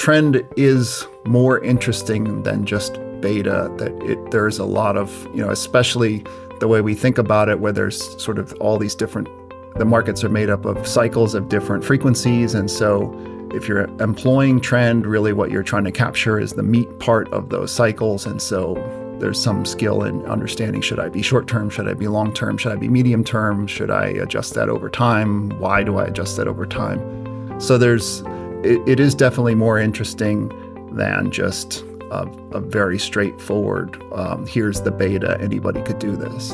trend is more interesting than just beta. That it, there's a lot of, you know, especially the way we think about it, where there's sort of all these different, the markets are made up of cycles of different frequencies. And so if you're employing trend, really what you're trying to capture is the meat part of those cycles. And so there's some skill in understanding should I be short term, should I be long term, should I be medium term, should I adjust that over time, why do I adjust that over time? So there's, it, it is definitely more interesting than just a, a very straightforward, um, here's the beta, anybody could do this.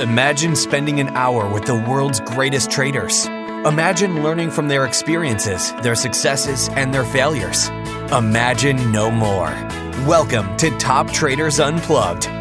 Imagine spending an hour with the world's greatest traders. Imagine learning from their experiences, their successes, and their failures. Imagine no more. Welcome to Top Traders Unplugged,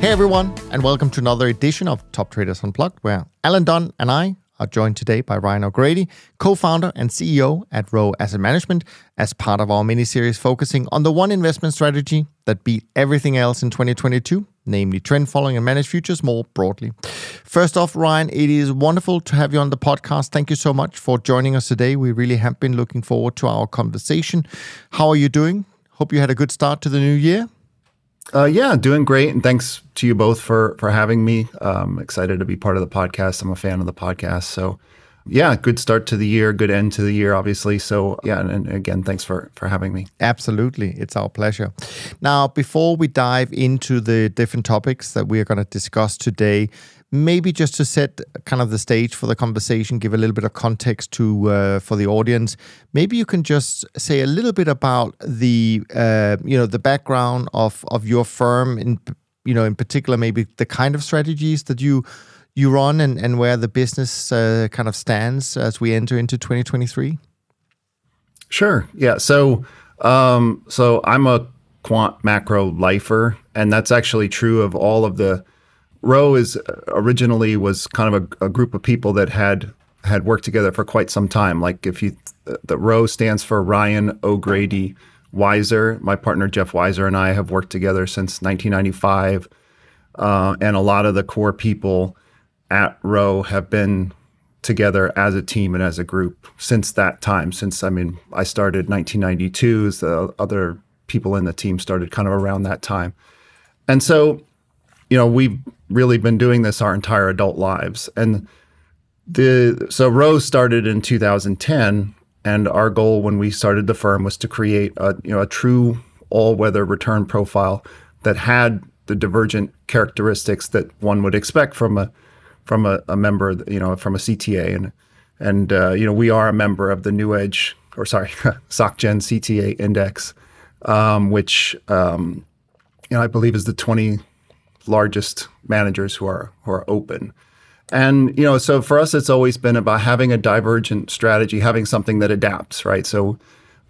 Hey everyone, and welcome to another edition of Top Traders Unplugged, where Alan Dunn and I are joined today by Ryan O'Grady, co-founder and CEO at Rowe Asset Management, as part of our mini-series focusing on the one investment strategy that beat everything else in 2022, namely trend following and managed futures more broadly. First off, Ryan, it is wonderful to have you on the podcast. Thank you so much for joining us today. We really have been looking forward to our conversation. How are you doing? Hope you had a good start to the new year. Uh, yeah, doing great, and thanks to you both for for having me. Um, excited to be part of the podcast. I'm a fan of the podcast, so yeah, good start to the year, good end to the year, obviously. So yeah, and, and again, thanks for for having me. Absolutely, it's our pleasure. Now, before we dive into the different topics that we are going to discuss today, maybe just to set kind of the stage for the conversation, give a little bit of context to uh, for the audience. Maybe you can just say a little bit about the uh, you know the background of of your firm in you know in particular maybe the kind of strategies that you you run and and where the business uh, kind of stands as we enter into 2023. Sure. Yeah. So um, so I'm a quant macro lifer, and that's actually true of all of the Rowe is originally was kind of a, a, group of people that had had worked together for quite some time. Like if you, the Rowe stands for Ryan O'Grady Weiser. My partner Jeff Weiser and I have worked together since 1995, uh, and a lot of the core people at Rowe have been together as a team and as a group since that time. Since I mean, I started 1992. The other people in the team started kind of around that time, and so you know, we've really been doing this our entire adult lives. And the so Rose started in 2010, and our goal when we started the firm was to create a you know a true all-weather return profile that had the divergent characteristics that one would expect from a from a, a member, you know, from a CTA, and and uh, you know we are a member of the Newedge or sorry, SocGen CTA Index, um, which um, you know I believe is the 20 largest managers who are who are open. And you know, so for us, it's always been about having a divergent strategy, having something that adapts, right? So,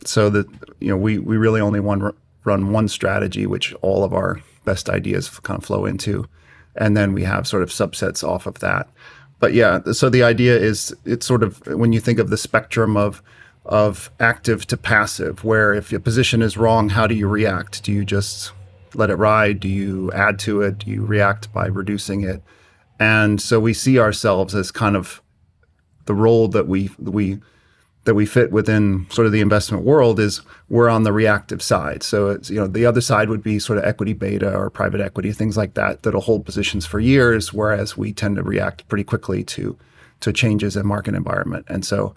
so that you know, we we really only one run one strategy, which all of our best ideas kind of flow into, and then we have sort of subsets off of that. But yeah, so the idea is it's sort of when you think of the spectrum of of active to passive, where if your position is wrong, how do you react? Do you just let it ride? Do you add to it? Do you react by reducing it? And so we see ourselves as kind of the role that we we that we fit within sort of the investment world is we're on the reactive side. So it's you know the other side would be sort of equity beta or private equity things like that that'll hold positions for years, whereas we tend to react pretty quickly to to changes in market environment. And so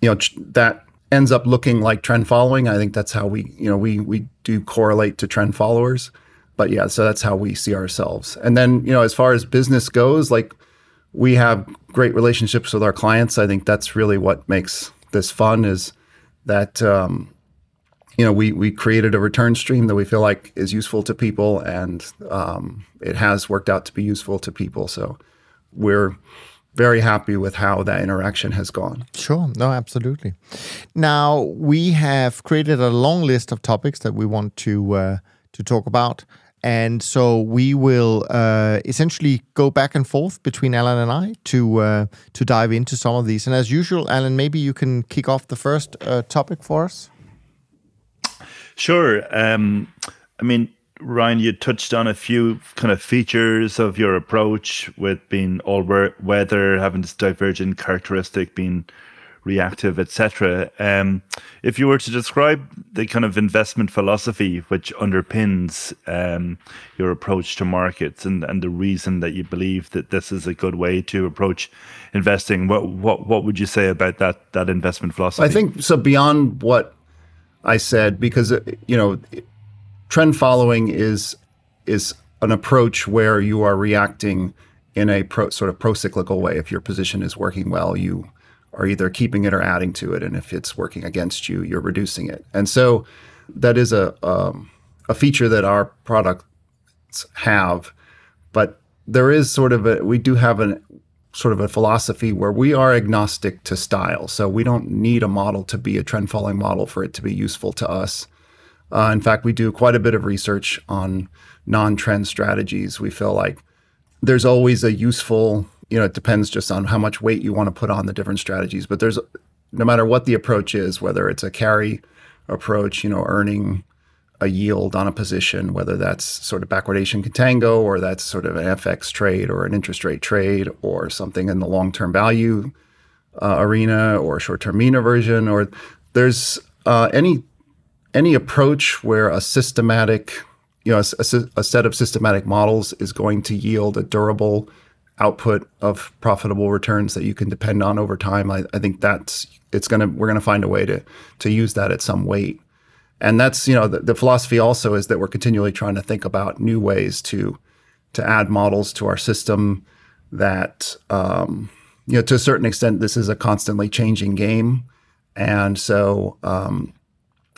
you know that ends up looking like trend following. I think that's how we, you know, we we do correlate to trend followers. But yeah, so that's how we see ourselves. And then, you know, as far as business goes, like we have great relationships with our clients. I think that's really what makes this fun is that um, you know, we we created a return stream that we feel like is useful to people, and um, it has worked out to be useful to people. So we're very happy with how that interaction has gone. Sure, no, absolutely. Now we have created a long list of topics that we want to uh, to talk about, and so we will uh, essentially go back and forth between Alan and I to uh, to dive into some of these. And as usual, Alan, maybe you can kick off the first uh, topic for us. Sure. Um, I mean, Ryan, you touched on a few kind of features of your approach with being all weather, having this divergent characteristic, being reactive, etc. Um, if you were to describe the kind of investment philosophy which underpins um, your approach to markets and, and the reason that you believe that this is a good way to approach investing, what what what would you say about that that investment philosophy? I think so. Beyond what I said, because you know trend following is is an approach where you are reacting in a pro, sort of pro-cyclical way. If your position is working well, you are either keeping it or adding to it, and if it's working against you, you're reducing it. And so that is a um, a feature that our products have, but there is sort of a we do have an sort of a philosophy where we are agnostic to style. So we don't need a model to be a trend following model for it to be useful to us. Uh, in fact, we do quite a bit of research on non trend strategies. We feel like there's always a useful, you know, it depends just on how much weight you want to put on the different strategies, but there's no matter what the approach is, whether it's a carry approach, you know, earning a yield on a position, whether that's sort of backwardation contango or that's sort of an FX trade or an interest rate trade or something in the long term value uh, arena or short term mean reversion, or there's uh, any any approach where a systematic, you know, a, a, set of systematic models is going to yield a durable output of profitable returns that you can depend on over time. I, I think that's it's gonna we're gonna find a way to to use that at some weight. And that's you know the, the philosophy also is that we're continually trying to think about new ways to to add models to our system that um, you know to a certain extent this is a constantly changing game, and so um,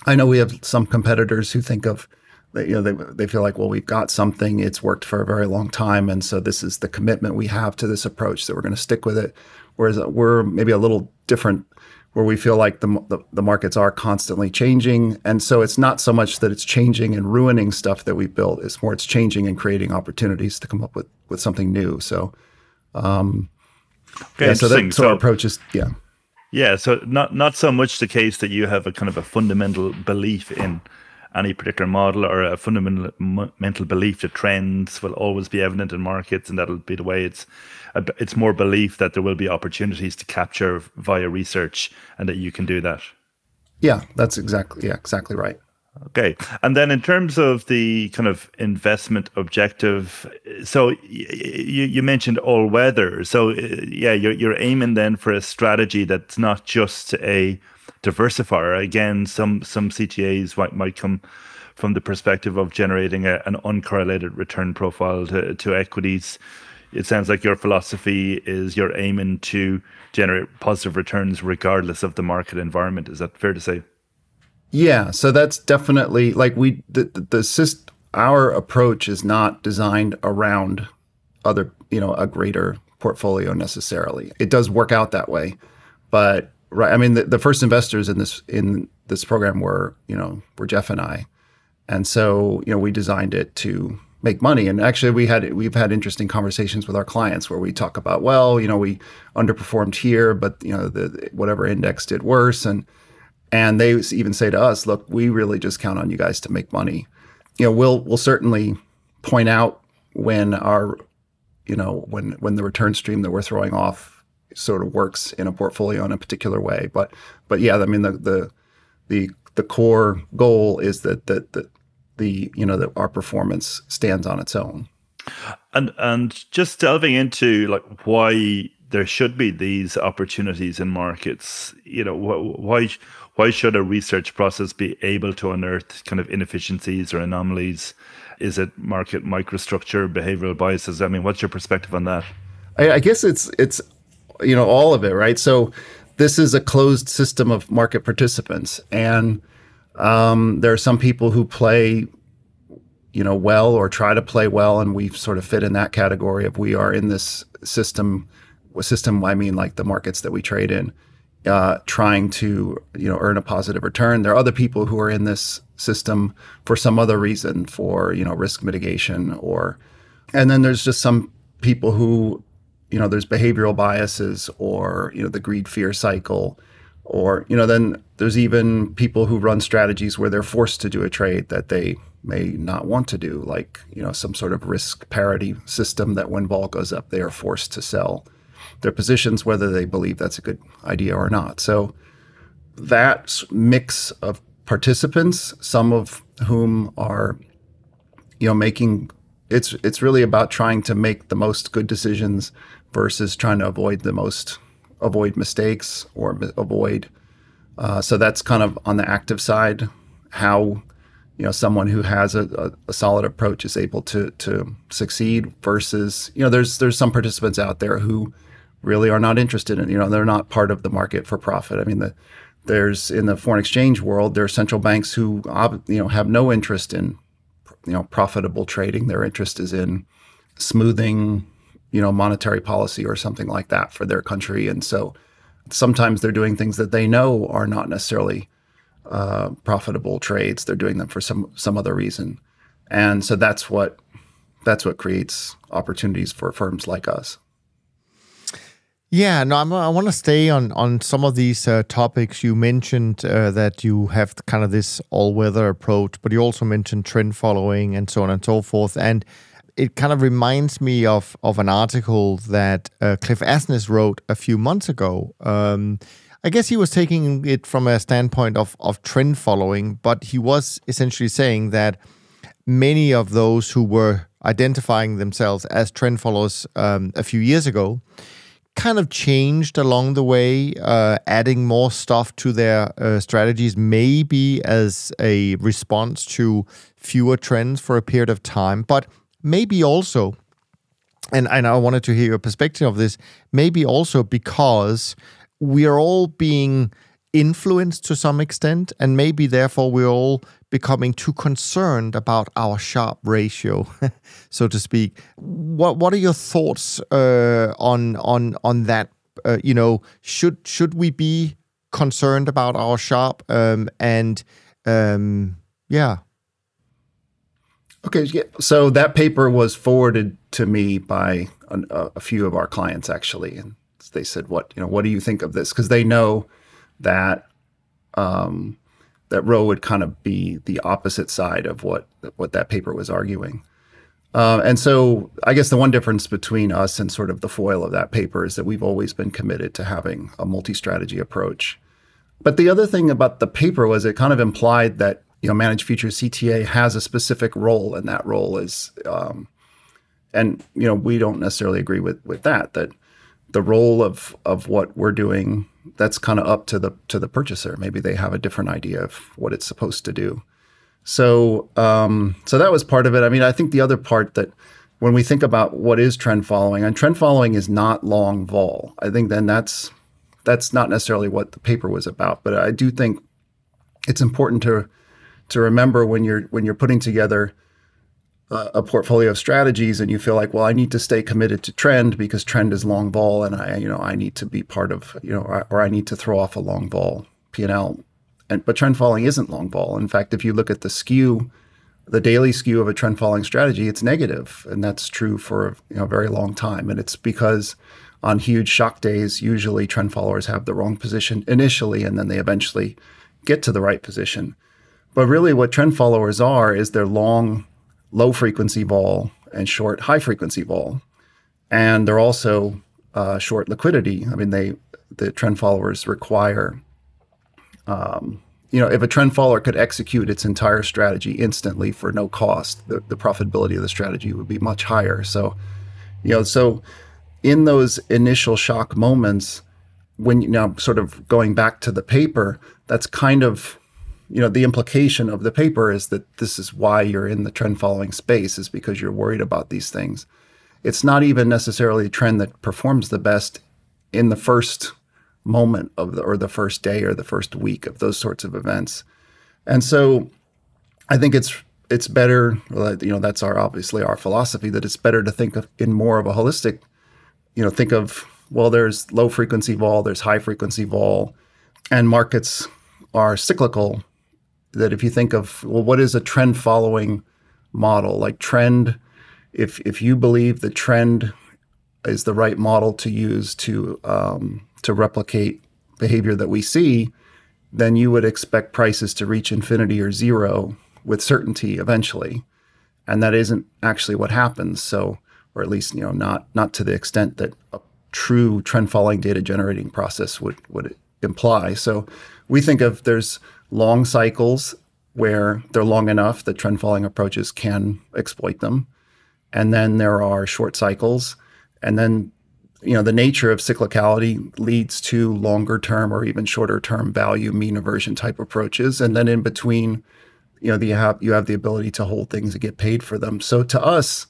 I know we have some competitors who think of you know they, they feel like well we've got something. It's worked for a very long time. And so this is the commitment we have to this approach that we're going to stick with it. Whereas we're maybe a little different where we feel like the, the, the markets are constantly changing. And so it's not so much that it's changing and ruining stuff that we built. It's more it's changing and creating opportunities to come up with with something new. So um okay, yeah, so that so, so our approach is yeah. Yeah, so not not so much the case that you have a kind of a fundamental belief in any particular model or a fundamental mental belief that trends will always be evident in markets and that'll be the way it's it's more belief that there will be opportunities to capture via research and that you can do that yeah that's exactly yeah exactly right Okay. And then in terms of the kind of investment objective, so you, you mentioned all weather. So uh, yeah, you're, you're aiming then for a strategy that's not just a diversifier. Again, some, some CTAs might, might come from the perspective of generating a, an uncorrelated return profile to, to equities. It sounds like your philosophy is you're aiming to generate positive returns regardless of the market environment. Is that fair to say? Yeah, so that's definitely like we the the, the syst, our approach is not designed around other you know a greater portfolio necessarily. It does work out that way, but right. I mean, the, the first investors in this in this program were you know were Jeff and I, and so you know we designed it to make money. And actually, we had we've had interesting conversations with our clients where we talk about well, you know, we underperformed here, but you know the whatever index did worse and and they even say to us, "Look, we really just count on you guys to make money." You know, we'll we'll certainly point out when our, you know, when when the return stream that we're throwing off sort of works in a portfolio in a particular way. But but yeah, I mean the the the the core goal is that that that the you know that our performance stands on its own. And and just delving into like why there should be these opportunities in markets. You know, why why should a research process be able to unearth kind of inefficiencies or anomalies? Is it market microstructure, behavioral biases? I mean, what's your perspective on that? I, I guess it's it's you know all of it, right? So this is a closed system of market participants, and Um, there are some people who play, you know, well or try to play well, and we sort of fit in that category of we are in this system. System, I mean, like the markets that we trade in, uh, trying to you know earn a positive return. There are other people who are in this system for some other reason, for you know risk mitigation, or and then there's just some people who you know there's behavioral biases or you know the greed fear cycle or you know then there's even people who run strategies where they're forced to do a trade that they may not want to do like you know some sort of risk parity system that when vol goes up they are forced to sell their positions whether they believe that's a good idea or not. So that mix of participants some of whom are you know making it's it's really about trying to make the most good decisions versus trying to avoid the most avoid mistakes or avoid. Uh, so that's kind of on the active side, how you know someone who has a, a, solid approach is able to to succeed versus you know there's there's some participants out there who really are not interested in you know they're not part of the market for profit. I mean the there's in the foreign exchange world there are central banks who you know have no interest in you know profitable trading. Their interest is in smoothing you know, monetary policy or something like that for their country. And so sometimes they're doing things that they know are not necessarily uh, profitable trades. They're doing them for some some other reason, and so that's what that's what creates opportunities for firms like us. Yeah, no, I'm, i want to stay on on some of these uh, topics. You mentioned uh, that you have kind of this all weather approach, but you also mentioned trend following and so on and so forth. And it kind of reminds me of of an article that uh, Cliff Asness wrote a few months ago. Um, I guess he was taking it from a standpoint of of trend following, but he was essentially saying that many of those who were identifying themselves as trend followers um, a few years ago kind of changed along the way, uh, adding more stuff to their uh, strategies, maybe as a response to fewer trends for a period of time, but maybe also, and, and I wanted to hear your perspective of this, maybe also because we are all being influenced to some extent, and maybe therefore we're all becoming too concerned about our Sharpe ratio, so to speak. What What are your thoughts uh, on on on that? Uh, you know, should should we be concerned about our Sharpe? Um, and um, yeah, Okay, so that paper was forwarded to me by a, a, few of our clients actually, and they said, "What you know? What do you think of this?" Because they know that um, that Rowe would kind of be the opposite side of what what that paper was arguing. Uh, and so, I guess the one difference between us and sort of the foil of that paper is that we've always been committed to having a multi-strategy approach. But the other thing about the paper was it kind of implied that you know, managed futures CTA has a specific role, and that role is, um, and you know, we don't necessarily agree with with that. That the role of of what we're doing that's kind of up to the to the purchaser. Maybe they have a different idea of what it's supposed to do. So um, so that was part of it. I mean, I think the other part that when we think about what is trend following, and trend following is not long vol. I think then that's that's not necessarily what the paper was about. But I do think it's important to to remember when you're when you're putting together a, a portfolio of strategies and you feel like, well, I need to stay committed to trend because trend is long vol, and I you know I need to be part of you know or, or I need to throw off a long vol P and but trend following isn't long vol. In fact, if you look at the skew, the daily skew of a trend following strategy, it's negative, and that's true for you know, a very long time. And it's because on huge shock days, usually trend followers have the wrong position initially, and then they eventually get to the right position. But really, what trend followers are is they're long, low frequency vol and short, high frequency vol, and they're also uh, short liquidity. I mean, they the trend followers require. Um, you know, if a trend follower could execute its entire strategy instantly for no cost, the, the profitability of the strategy would be much higher. So, you know, so in those initial shock moments, when you know, sort of going back to the paper, that's kind of you know the implication of the paper is that this is why you're in the trend following space is because you're worried about these things it's not even necessarily a trend that performs the best in the first moment of the or the first day or the first week of those sorts of events And so I think it's it's better, you know, that's our obviously our philosophy that it's better to think of in more of a holistic, you know, think of well, there's low frequency vol, there's high frequency vol, and markets are cyclical. That if you think of well, what is a trend following model? Like trend, if if you believe the trend is the right model to use to um, to replicate behavior that we see, then you would expect prices to reach infinity or zero with certainty eventually, and that isn't actually what happens. So, or at least you know not not to the extent that a true trend following data generating process would would imply. So, we think of there's long cycles where they're long enough that trend following approaches can exploit them, and then there are short cycles, and then you know the nature of cyclicality leads to longer term or even shorter term value mean reversion type approaches. And then in between you know, you have you have the ability to hold things and get paid for them. So to us,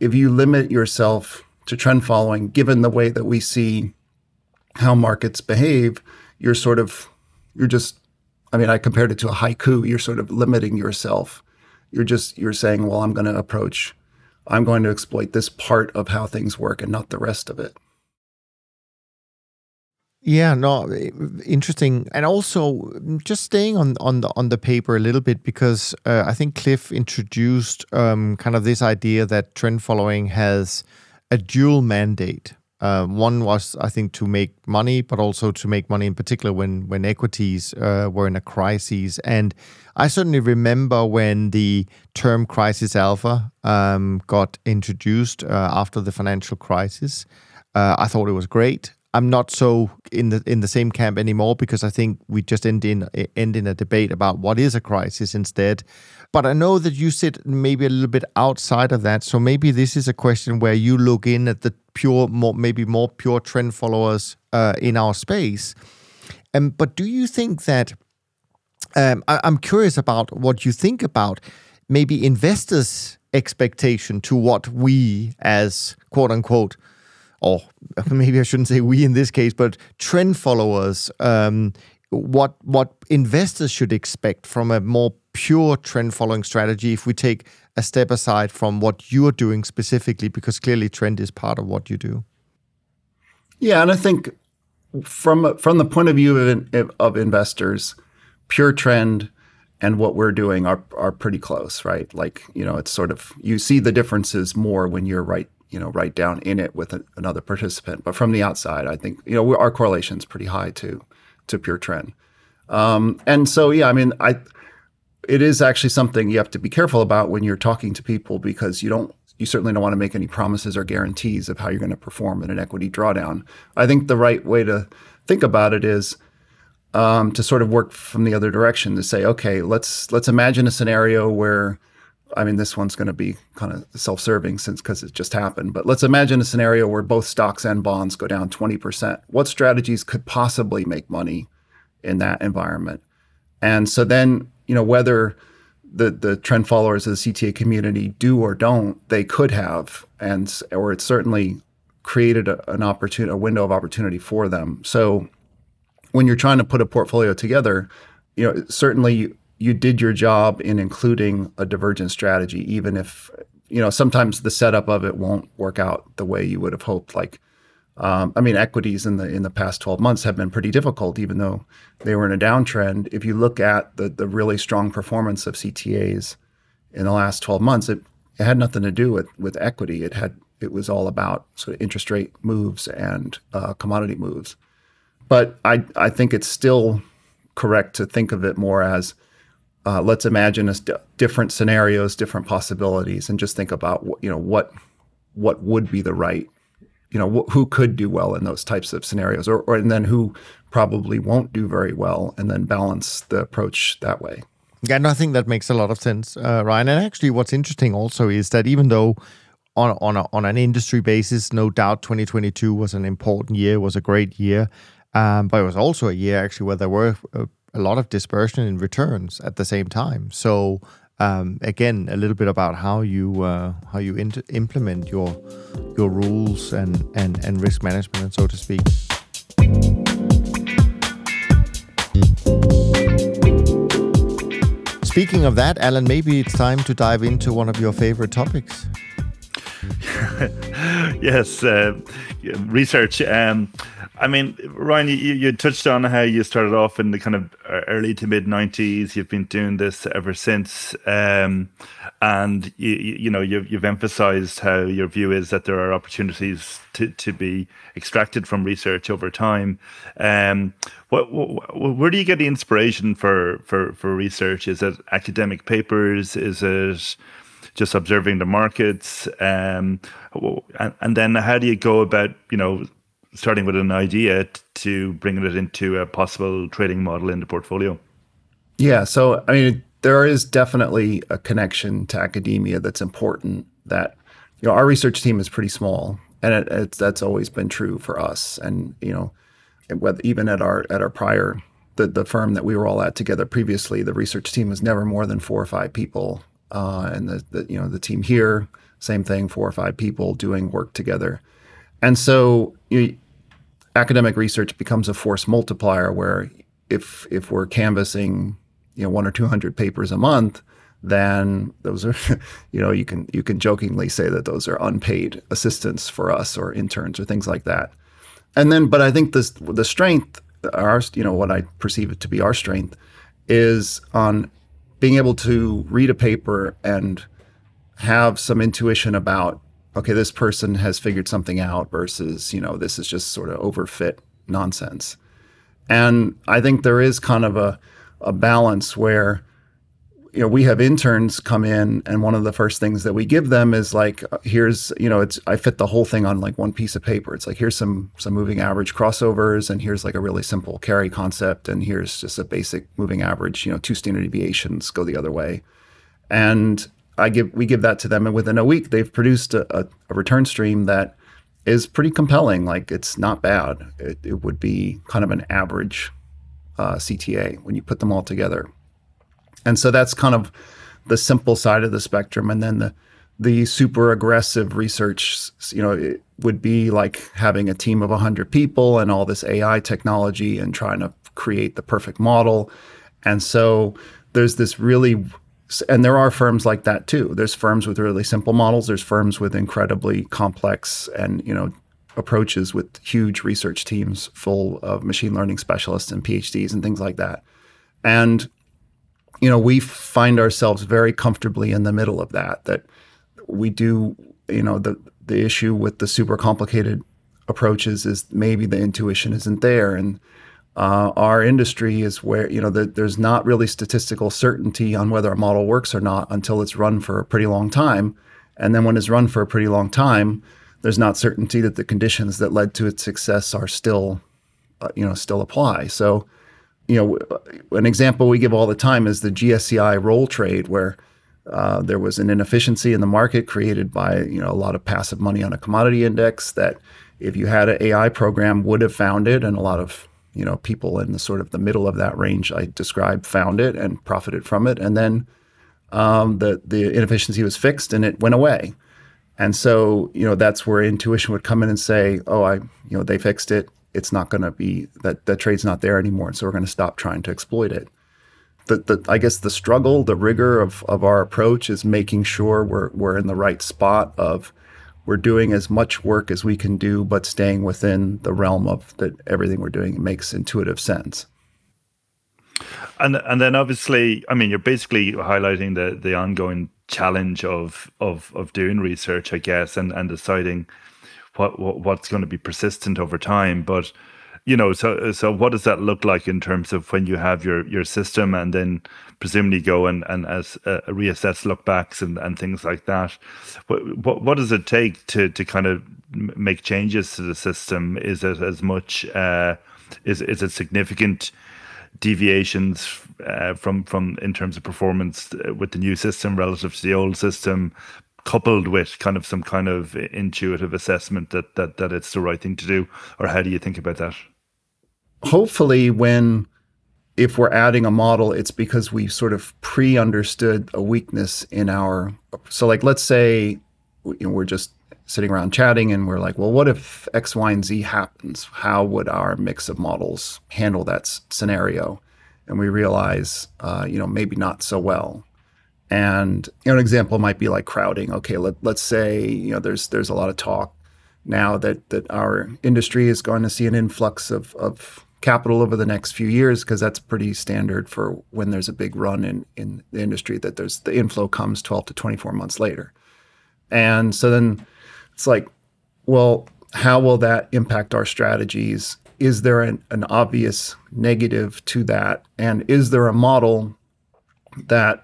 if you limit yourself to trend following, given the way that we see how markets behave, you're sort of you're just I mean, I compared it to a haiku. You're sort of limiting yourself. You're just you're saying, well, I'm going to approach, I'm going to exploit this part of how things work and not the rest of it. Yeah, no, interesting, and also just staying on on the on the paper a little bit because uh, I think Cliff introduced um, kind of this idea that trend following has a dual mandate. Uh, one was, I think, to make money, but also to make money in particular when when equities uh, were in a crisis. And I certainly remember when the term crisis alpha um, got introduced uh, after the financial crisis. Uh, I thought it was great. I'm not so in the in the same camp anymore because I think we just end in end in a debate about what is a crisis instead. But I know that you sit maybe a little bit outside of that, so maybe this is a question where you look in at the pure, more maybe more pure trend followers uh, in our space. Um, but do you think that? Um, I, I'm curious about what you think about maybe investors' expectation to what we as quote unquote or maybe I shouldn't say we in this case, but trend followers, um, what what investors should expect from a more pure trend following strategy if we take a step aside from what you're doing specifically, because clearly trend is part of what you do. Yeah, and I think from from the point of view of, of investors, pure trend and what we're doing are are pretty close, right? Like you know, it's sort of you see the differences more when you're right you know right down in it with a, another participant. But from the outside, I think you know our correlation is pretty high to to pure trend. Um, and so yeah, I mean, I it is actually something you have to be careful about when you're talking to people because you don't you certainly don't want to make any promises or guarantees of how you're going to perform in an equity drawdown. I think the right way to think about it is um, to sort of work from the other direction to say, okay, let's let's imagine a scenario where I mean, this one's going to be kind of self-serving since because it just happened. But let's imagine a scenario where both stocks and bonds go down 20%. What strategies could possibly make money in that environment? And so then, you know, whether the the trend followers of the CTA community do or don't, they could have, and or it certainly created a, an opportunity, a window of opportunity for them. So when you're trying to put a portfolio together, you know, certainly you did your job in including a divergent strategy, even if you know sometimes the setup of it won't work out the way you would have hoped. Like, um, I mean, equities in the in the past 12 months have been pretty difficult, even though they were in a downtrend. If you look at the the really strong performance of CTAs in the last 12 months, it, it had nothing to do with with equity. It had it was all about sort of interest rate moves and uh, commodity moves. But I I think it's still correct to think of it more as uh, let's imagine different scenarios, different possibilities, and just think about you know what what would be the right you know wh- who could do well in those types of scenarios, or, or and then who probably won't do very well, and then balance the approach that way. Yeah, no, I think that makes a lot of sense, uh, Ryan. And actually, what's interesting also is that even though on on a, on an industry basis, no doubt, 2022 was an important year, was a great year. Um, but it was also a year actually where there were uh, a lot of dispersion in returns at the same time. So um, again, a little bit about how you uh, how you implement your your rules and, and and risk management, and so to speak. speaking of that, Alan, maybe it's time to dive into one of your favorite topics. yes, uh, research. Um, I mean, Ryan, you, you touched on how you started off in the kind of early to mid '90s. You've been doing this ever since, um, and you, you know you've, you've emphasised how your view is that there are opportunities to, to be extracted from research over time. Um, what, what, where do you get the inspiration for for for research? Is it academic papers? Is it just observing the markets um, and, and, then how do you go about you know starting with an idea to bringing it into a possible trading model in the portfolio? Yeah, so I mean, there is definitely a connection to academia that's important. That you know, our research team is pretty small, and it, it's that's always been true for us. And you know, even at our at our prior the the firm that we were all at together previously, the research team was never more than four or five people, uh, and the, the you know the team here, same thing, four or five people doing work together. And so you, academic research becomes a force multiplier where if if we're canvassing you know one or two hundred papers a month then those are you know you can you can jokingly say that those are unpaid assistants for us or interns or things like that and then but i think this the strength our you know what i perceive it to be our strength is on being able to read a paper and have some intuition about okay, this person has figured something out versus, you know, this is just sort of overfit nonsense. And I think there is kind of a, a balance where, you know, we have interns come in and one of the first things that we give them is like, here's, you know, it's, I fit the whole thing on like one piece of paper. It's like, here's some, some moving average crossovers and here's like a really simple carry concept. And here's just a basic moving average, you know, two standard deviations go the other way. And I give we give that to them, and within a week, they've produced a, a, a return stream that is pretty compelling. Like it's not bad. It, it would be kind of an average uh, CTA when you put them all together, and so that's kind of the simple side of the spectrum. And then the the super aggressive research, you know, it would be like having a team of 100 people and all this AI technology and trying to create the perfect model. And so there's this really and there are firms like that too. There's firms with really simple models. There's firms with incredibly complex and you know approaches with huge research teams full of machine learning specialists and PhDs and things like that. And you know we find ourselves very comfortably in the middle of that. That we do you know the the issue with the super complicated approaches is maybe the intuition isn't there and uh, our industry is where you know the, there's not really statistical certainty on whether a model works or not until it's run for a pretty long time, and then when it's run for a pretty long time, there's not certainty that the conditions that led to its success are still, uh, you know, still apply. So, you know, an example we give all the time is the GSCI roll trade, where uh, there was an inefficiency in the market created by you know a lot of passive money on a commodity index that if you had an AI program would have found it, and a lot of you know, people in the sort of the middle of that range I described found it and profited from it, and then um, the the inefficiency was fixed and it went away. And so, you know, that's where intuition would come in and say, "Oh, I, you know, they fixed it. It's not going to be that that trade's not there anymore, and so we're going to stop trying to exploit it." The, the I guess the struggle, the rigor of of our approach is making sure we're we're in the right spot of we're doing as much work as we can do, but staying within the realm of that everything we're doing makes intuitive sense. And and then obviously, I mean, you're basically highlighting the the ongoing challenge of of of doing research, I guess, and and deciding what, what what's going to be persistent over time. But you know, so so what does that look like in terms of when you have your your system and then presumably go and and as uh, reassess lookbacks and and things like that. What, what what does it take to to kind of make changes to the system? Is it as much uh, is is it significant? deviations uh, from from in terms of performance uh, with the new system relative to the old system coupled with kind of some kind of intuitive assessment that that that it's the right thing to do or how do you think about that hopefully when if we're adding a model, it's because we sort of pre-understood a weakness in our. So, like, let's say you know, we're just sitting around chatting, and we're like, "Well, what if X, Y, and Z happens? How would our mix of models handle that s- scenario?" and we realize, uh, you know, maybe not so well. And you know, an example might be like crowding. Okay, let, let's say you know there's there's a lot of talk now that that our industry is going to see an influx of of capital over the next few years because that's pretty standard for when there's a big run in in the industry that there's the inflow comes 12 to 24 months later. And so then it's like, well, how will that impact our strategies? Is there an, an obvious negative to that? And is there a model that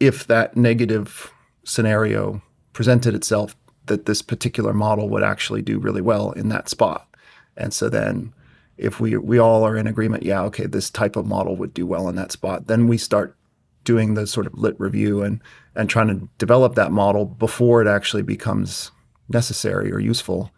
if that negative scenario presented itself, that this particular model would actually do really well in that spot. And so then if we we all are in agreement, yeah, okay, this type of model would do well in that spot, then we start doing the sort of lit review and and trying to develop that model before it actually becomes necessary or useful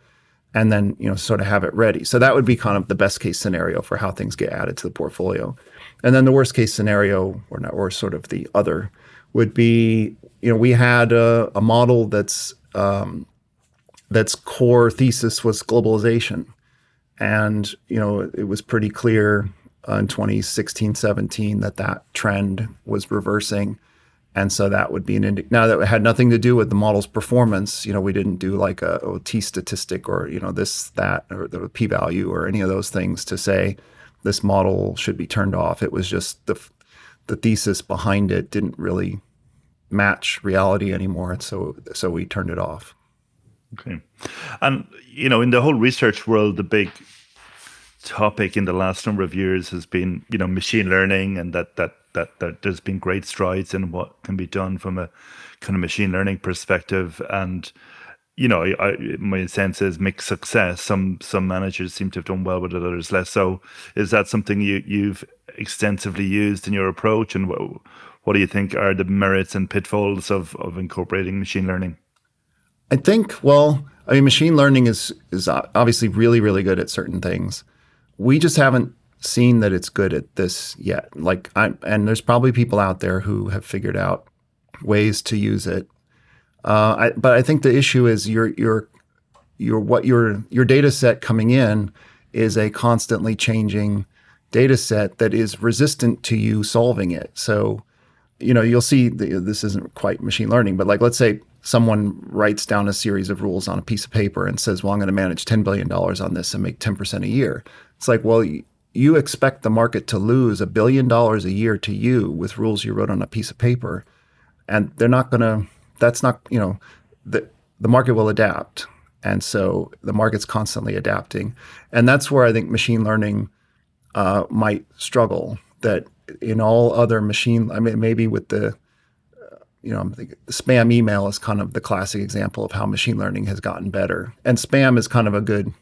and then you know sort of have it ready so that would be kind of the best case scenario for how things get added to the portfolio and then the worst case scenario or not, or sort of the other would be you know we had a, a model that's um, that's core thesis was globalization. And you know it was pretty clear uh, in 2016 17 that that trend was reversing. And so that would be an indi- now that had nothing to do with the model's performance you know we didn't do like a, a t statistic or you know this that or the p value or any of those things to say this model should be turned off. It was just the the thesis behind it didn't really match reality anymore. And so, so we turned it off. Okay. And, you know, in the whole research world, the big topic in the last number of years has been, you know, machine learning and that, that, that, that there's been great strides in what can be done from a kind of machine learning perspective. And, you know, I, my sense is mixed success. Some some managers seem to have done well with it, others less so. Is that something you you've extensively used in your approach, and what, do you think are the merits and pitfalls of, of incorporating machine learning? I think, well, I mean, machine learning is is obviously really, really good at certain things. We just haven't seen that it's good at this yet. Like, I and there's probably people out there who have figured out ways to use it. Uh, I, but I think the issue is your your your what your your data set coming in is a constantly changing data set that is resistant to you solving it. So you know, you'll see the, this isn't quite machine learning, but like let's say someone writes down a series of rules on a piece of paper and says, "Well, I'm going to manage 10 billion dollars on this and make 10% a year." It's like, "Well, you expect the market to lose a billion dollars a year to you with rules you wrote on a piece of paper." And they're not going to that's not, you know, the the market will adapt. And so the market's constantly adapting. And that's where I think machine learning uh, might struggle that in all other machine, I mean, maybe with the, you know, spam email is kind of the classic example of how machine learning has gotten better. And spam is kind of a good,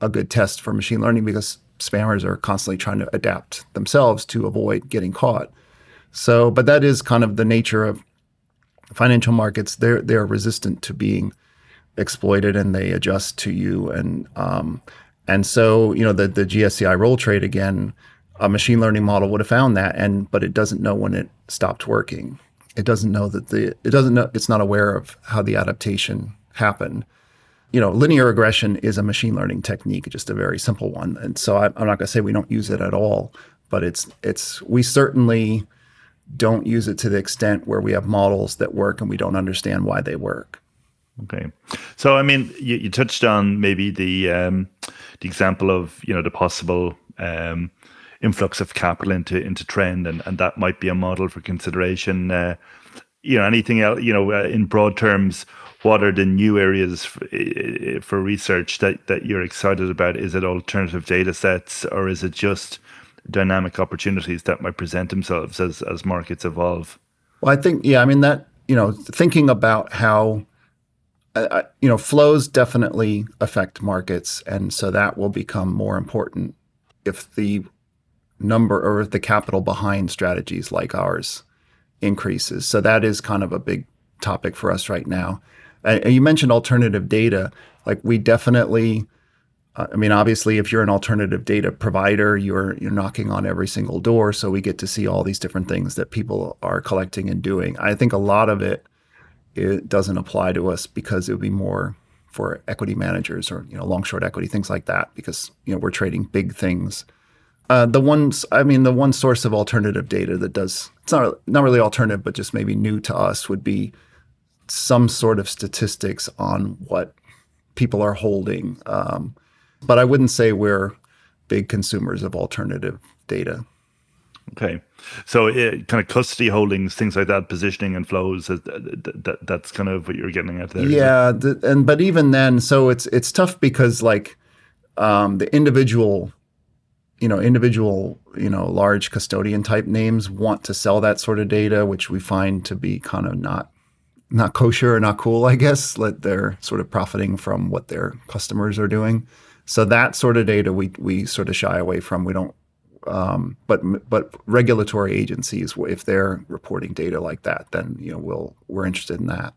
a good test for machine learning because spammers are constantly trying to adapt themselves to avoid getting caught. So, but that is kind of the nature of financial markets. They're they're resistant to being exploited and they adjust to you and um, and so you know the the GSCI roll trade again a machine learning model would have found that and but it doesn't know when it stopped working. It doesn't know that the it doesn't know it's not aware of how the adaptation happened. You know linear regression is a machine learning technique just a very simple one. And so I, i'm not going to say we don't use it at all but it's it's we certainly don't use it to the extent where we have models that work and we don't understand why they work. Okay. So i mean you, you touched on maybe the um, the example of you know the possible um, influx of capital into into trend, and, and that might be a model for consideration. Uh, you know, anything else? You know, uh, in broad terms, what are the new areas for, for research that that you're excited about? Is it alternative data sets, or is it just dynamic opportunities that might present themselves as as markets evolve? Well, I think yeah. I mean that you know thinking about how uh, uh you know flows definitely affect markets, and so that will become more important if the number or the capital behind strategies like ours increases. So that is kind of a big topic for us right now. And you mentioned alternative data. Like we definitely, uh, I mean, obviously, if you're an alternative data provider, you're you're knocking on every single door. So we get to see all these different things that people are collecting and doing. I think a lot of it it doesn't apply to us because it would be more for equity managers or you know long short equity things like that because you know we're trading big things uh, the ones, I mean, the one source of alternative data that does it's not not really alternative, but just maybe new to us would be some sort of statistics on what people are holding. Um, but I wouldn't say we're big consumers of alternative data. Okay, so it, kind of custody holdings, things like that, positioning and flows. That, that, that's kind of what you're getting at there. Yeah, the, and but even then, so it's it's tough because like um, the individual, you know, individual, you know, large custodian type names want to sell that sort of data, which we find to be kind of not not kosher or not cool, I guess. That they're sort of profiting from what their customers are doing. So that sort of data we we sort of shy away from. We don't um, but but regulatory agencies, if they're reporting data like that, then you know we'll we're interested in that.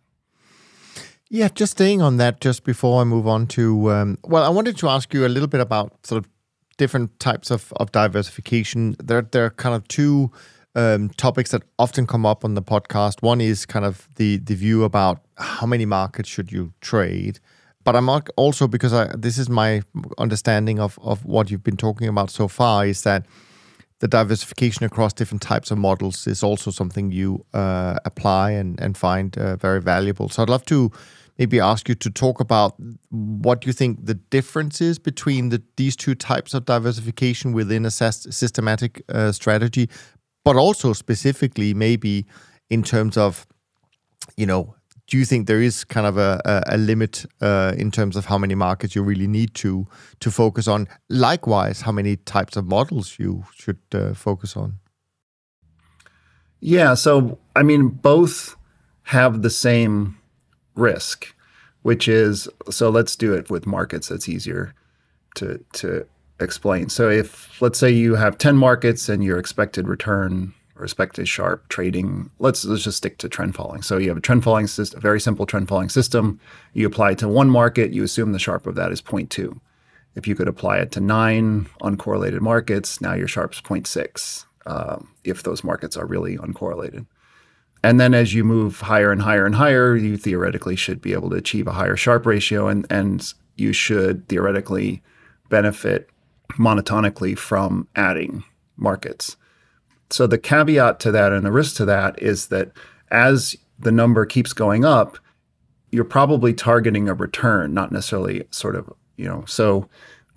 Yeah, just staying on that, just before I move on to um, well, I wanted to ask you a little bit about sort of different types of, of diversification. There there are kind of two um, topics that often come up on the podcast. One is kind of the the view about how many markets should you trade, but I'm also because I, this is my understanding of of what you've been talking about so far is that the diversification across different types of models is also something you uh, apply and and find uh, very valuable. So I'd love to maybe ask you to talk about what you think the difference is between the, these two types of diversification within a systematic uh, strategy, but also specifically maybe in terms of you know do you think there is kind of a, a, a limit uh, in terms of how many markets you really need to to focus on? Likewise, how many types of models you should uh, focus on? Yeah, so I mean, both have the same risk, which is so. Let's do it with markets. That's easier to to explain. So if let's say you have ten markets and your expected return expected Sharpe trading. Let's let's just stick to trend following. So you have a trend following system, a very simple trend following system. You apply it to one market, you assume the Sharpe of that is 0.2. If you could apply it to nine uncorrelated markets, now your Sharpe's 0.6. Uh, if those markets are really uncorrelated. And then as you move higher and higher and higher, you theoretically should be able to achieve a higher Sharpe ratio, and and you should theoretically benefit monotonically from adding markets. So the caveat to that and the risk to that is that as the number keeps going up, you're probably targeting a return, not necessarily sort of, you know, so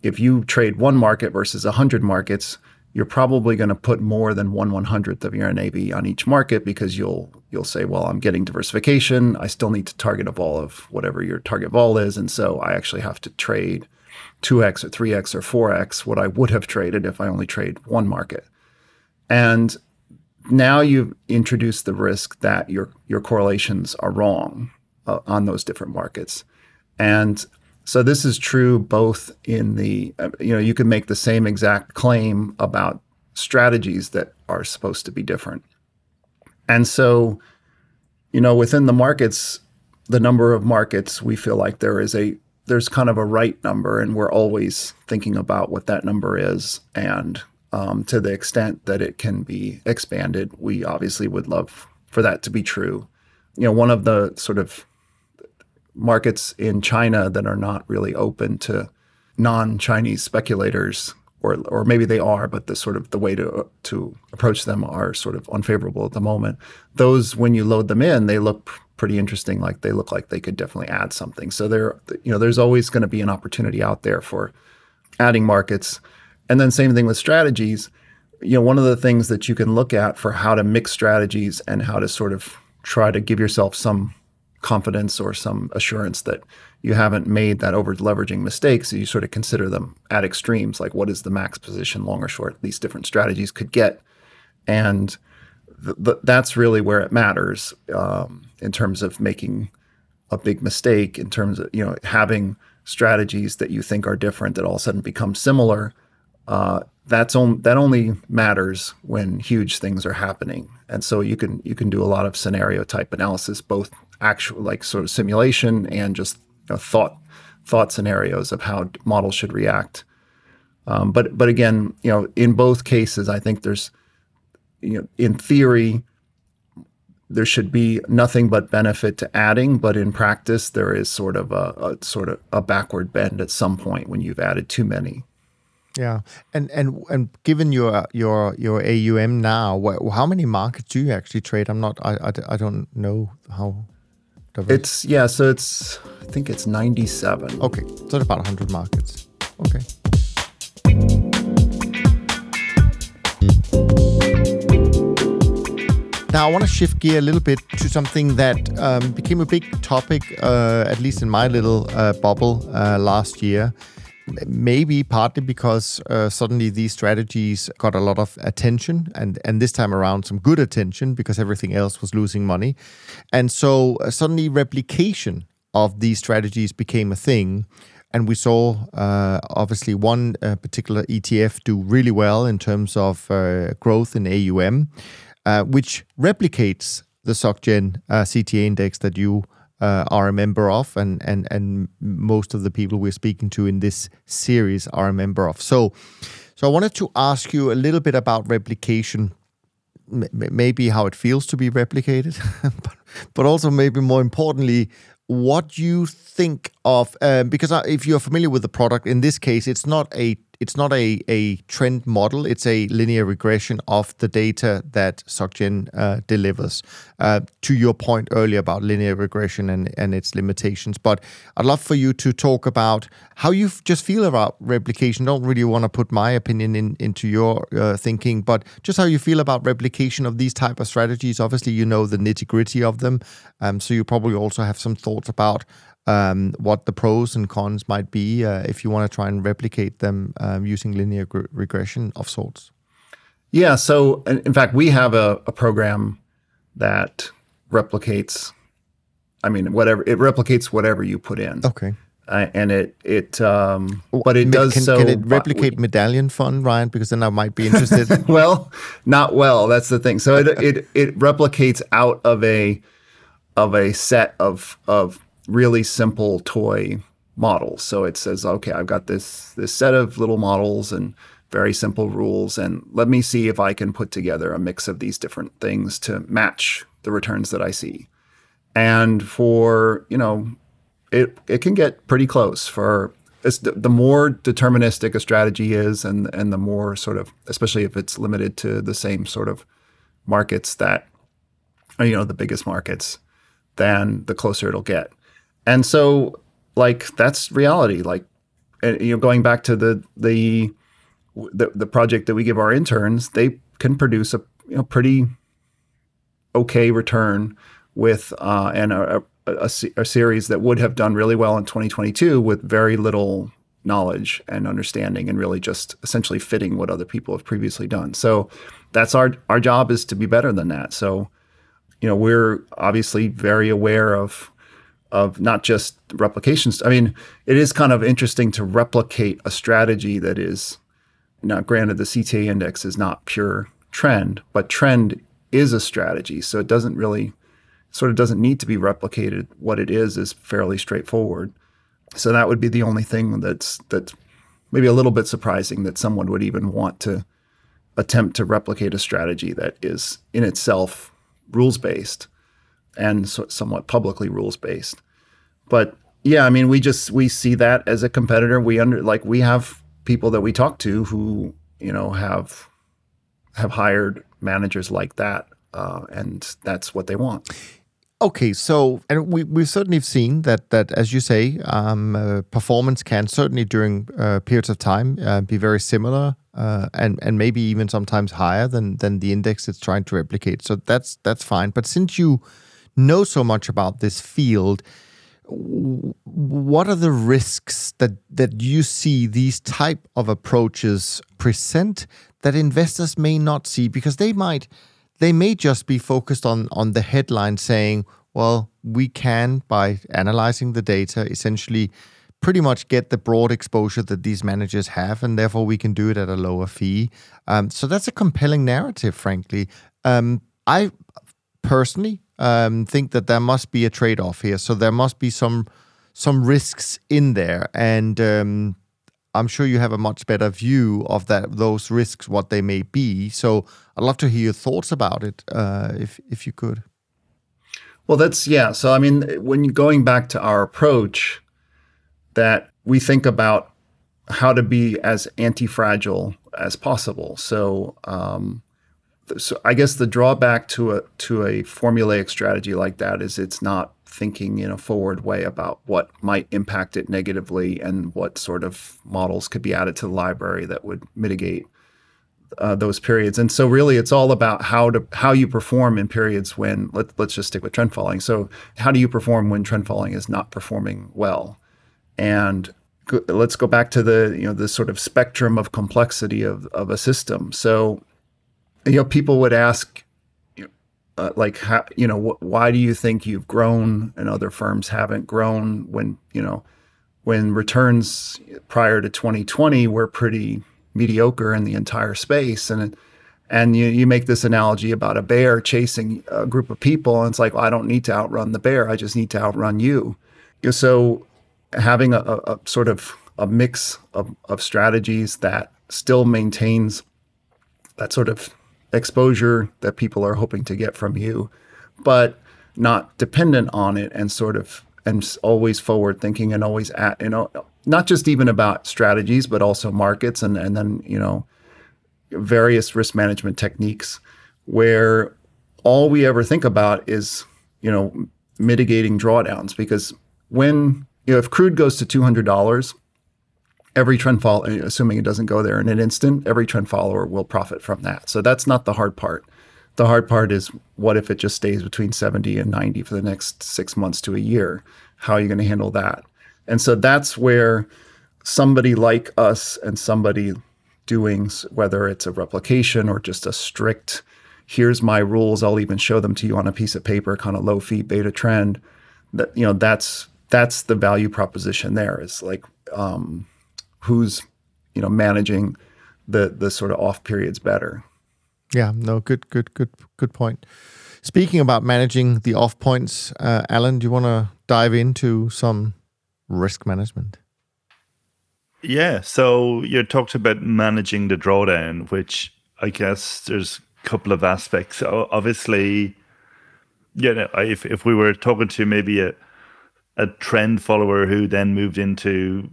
if you trade one market versus 100 markets, you're probably going to put more than one one hundredth of your NAV on each market because you'll you'll say, well, I'm getting diversification. I still need to target a vol of whatever your target vol is, and so I actually have to trade two x or three x or four x what I would have traded if I only trade one market. And now you've introduced the risk that your your correlations are wrong uh, on those different markets. And so this is true both in the uh, you know you can make the same exact claim about strategies that are supposed to be different. And so you know within the markets the number of markets we feel like there is a there's kind of a right number and we're always thinking about what that number is and um, to the extent that it can be expanded. We obviously would love for that to be true. You know, one of the sort of markets in China that are not really open to non-Chinese speculators, or or maybe they are, but the sort of the way to to approach them are sort of unfavorable at the moment. Those, when you load them in, they look pretty interesting. Like they look like they could definitely add something. So there, you know, there's always going to be an opportunity out there for adding markets. And then same thing with strategies. You know, one of the things that you can look at for how to mix strategies and how to sort of try to give yourself some confidence or some assurance that you haven't made that over leveraging. So you sort of consider them at extremes, like what is the max position, long or short, these different strategies could get. And th- th- that's really where it matters um, in terms of making a big mistake, in terms of, you know, having strategies that you think are different that all of a sudden become similar uh, that's on, that only matters when huge things are happening. And so you can you can do a lot of scenario type analysis, both actual like sort of simulation and just you know, thought thought scenarios of how models should react. Um, but but again, you know, in both cases, I think there's you know, in theory, there should be nothing but benefit to adding, but in practice, there is sort of a, a sort of a backward bend at some point when you've added too many Yeah, and and and given your your your AUM now, how many markets do you actually trade? I'm not. I I, I don't know how. Diverse- It's yeah, so it's I think it's 97. okay, so about 100 markets. Okay. Now I want to shift gear a little bit to something that um, became a big topic, uh, at least in my little uh, bubble uh, last year. Maybe partly because uh, suddenly these strategies got a lot of attention, and and this time around some good attention because everything else was losing money, and so uh, suddenly replication of these strategies became a thing. And we saw uh, obviously one uh, particular ETF do really well in terms of uh, growth in AUM, uh, which replicates the SocGen CTA index that you uh, are a member of, and, and, and most of the people we're speaking to in this series are a member of. So, so I wanted to ask you a little bit about replication m- maybe how it feels to be replicated, but, but also maybe more importantly, what you think of um, because I- if you're familiar with the product, in this case, it's not a it's not a, a trend model. It's a linear regression of the data that SocGen uh, delivers. Uh, to your point earlier about linear regression and, and its limitations, but I'd love for you to talk about how you just feel about replication. Don't really want to put my opinion in, into your uh, thinking, but just how you feel about replication of these type of strategies. Obviously, you know the nitty gritty of them, um, so you probably also have some thoughts about um, what the pros and cons might be uh, if you want to try and replicate them um, using linear gr- regression of sorts. Yeah. So, in fact, we have a, a program that replicates. I mean, whatever it replicates whatever you put in, Okay, uh, and it it um, but it does Can, so. can it replicate medallion fund, Ryan? Because then I might be interested. well, not well. That's the thing. So it it it replicates out of a of a set of of really simple toy models. So it says, okay, I've got this this set of little models and very simple rules, and let me see if I can put together a mix of these different things to match the returns that I see. And for you know, it it can get pretty close for. The, the more deterministic a strategy is, and and the more sort of, especially if it's limited to the same sort of markets that, you know, the biggest markets, then the closer it'll get. And so, like that's reality. Like, you know, going back to the the the, the project that we give our interns, they can produce a you know pretty okay return with uh, and a, a, a a series that would have done really well in 2022 with very little knowledge and understanding and really just essentially fitting what other people have previously done. So that's our our job is to be better than that. So you know we're obviously very aware of of not just replications. I mean, it is kind of interesting to replicate a strategy that is now granted the CTA index is not pure trend, but trend is a strategy. So it doesn't really sort of doesn't need to be replicated. What it is is fairly straightforward. So that would be the only thing that's that's maybe a little bit surprising that someone would even want to attempt to replicate a strategy that is in itself rules based and so, somewhat publicly rules based. But yeah, I mean, we just we see that as a competitor. We under like we have people that we talk to who you know have have hired managers like that, uh, and that's what they want. Okay, so and we we've certainly seen that that as you say, um, uh, performance can certainly during uh, periods of time uh, be very similar, uh, and and maybe even sometimes higher than than the index it's trying to replicate. So that's that's fine. But since you know so much about this field, what are the risks that that you see these type of approaches present that investors may not see? Because they might they may just be focused on on the headline saying well we can by analyzing the data essentially pretty much get the broad exposure that these managers have and therefore we can do it at a lower fee. Um, so that's a compelling narrative frankly. Um, i personally um, think that there must be a trade-off here. So there must be some some risks in there, and um, I'm sure you have a much better view of that those risks, what they may be. So I'd love to hear your thoughts about it, uh, if if you could. Well, that's yeah. So I mean, when going back to our approach, that we think about how to be as anti-fragile as possible. So, um, so I guess the drawback to a to a formulaic strategy like that is it's not thinking in a forward way about what might impact it negatively and what sort of models could be added to the library that would mitigate uh, those periods. And so really it's all about how to how you perform in periods when let, let's just stick with trend following. So how do you perform when trend following is not performing well? And go, let's go back to the you know the sort of spectrum of complexity of, of a system. So you know people would ask uh, like how you know wh- why do you think you've grown and other firms haven't grown when you know when returns prior to 2020 were pretty mediocre in the entire space? And and you, you make this analogy about a bear chasing a group of people and it's like well, i don't need to outrun the bear i just need to outrun you. So having a, a sort of a mix of, of strategies that still maintains that sort of exposure that people are hoping to get from you, but not dependent on it and sort of and always forward thinking and always at you know not just even about strategies but also markets and and then you know various risk management techniques where all we ever think about is you know mitigating drawdowns because when you know if crude goes to $200 every trend follow, assuming it doesn't go there in an instant, every trend follower will profit from that. So that's not the hard part. The hard part is what if it just stays between 70 and 90 for the next six months to a year? How are you going to handle that? And so that's where somebody like us and somebody doing, whether it's a replication or just a strict, here's my rules, I'll even show them to you on a piece of paper, kind of low fee beta trend. That you know, that's that's the value proposition there. Is like um, who's you know managing the the sort of off periods better. Yeah, no, good, good, good, good point. Speaking about managing the off points, uh, Alan, do you want to dive into some risk management? Yeah, so you talked about managing the drawdown, which I guess there's a couple of aspects. Obviously, you know, if if we were talking to maybe a a trend follower who then moved into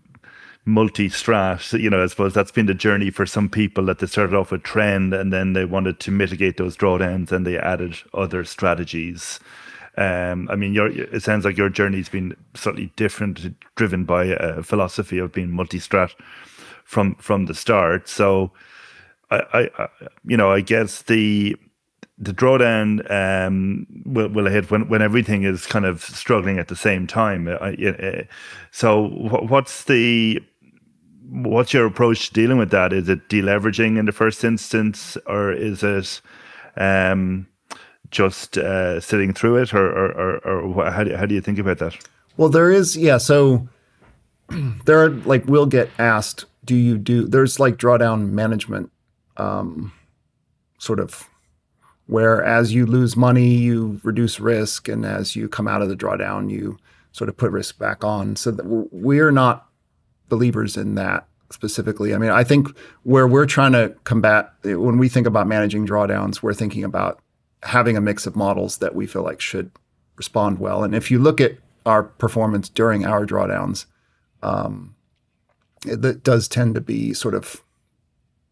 multi-strat you know i suppose that's been the journey for some people that they started off with trend and then they wanted to mitigate those drawdowns and they added other strategies um, I mean, your, it sounds like your journey's been slightly different, driven by a philosophy of being multi-strat from from the start. So, I, I, you know, I guess the the drawdown um, will will hit when when everything is kind of struggling at the same time. I, so, what's the what's your approach to dealing with that? Is it deleveraging in the first instance, or is it um, just uh, sitting through it, or, or, or, or how, do, how do you think about that? Well, there is, yeah. So there are like, we'll get asked, do you do, there's like drawdown management um, sort of where as you lose money, you reduce risk. And as you come out of the drawdown, you sort of put risk back on. So that we're not believers in that specifically. I mean, I think where we're trying to combat when we think about managing drawdowns, we're thinking about having a mix of models that we feel like should respond well. And if you look at our performance during our drawdowns, um, it, does tend to be sort of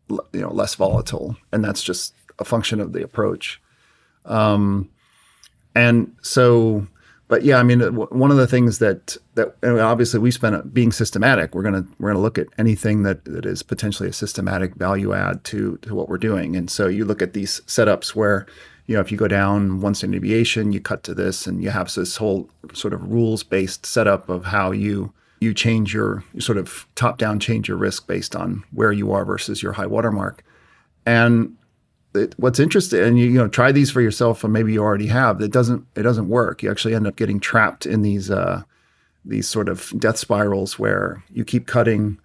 you know less volatile, and that's just a function of the approach. Um, and so but yeah, I mean, uh, one of the things that that obviously we spent uh, being systematic. We're gonna we're gonna look at anything that, that is potentially a systematic value add to to what we're doing. And so you look at these setups where you know if you go down one standard deviation, you cut to this, and you have this whole sort of rules based setup of how you you change your you sort of top down change your risk based on where you are versus your high watermark. And it, what's interesting, and you, you know, try these for yourself, and maybe you already have. It doesn't it doesn't work. You actually end up getting trapped in these uh, these sort of death spirals where you keep cutting,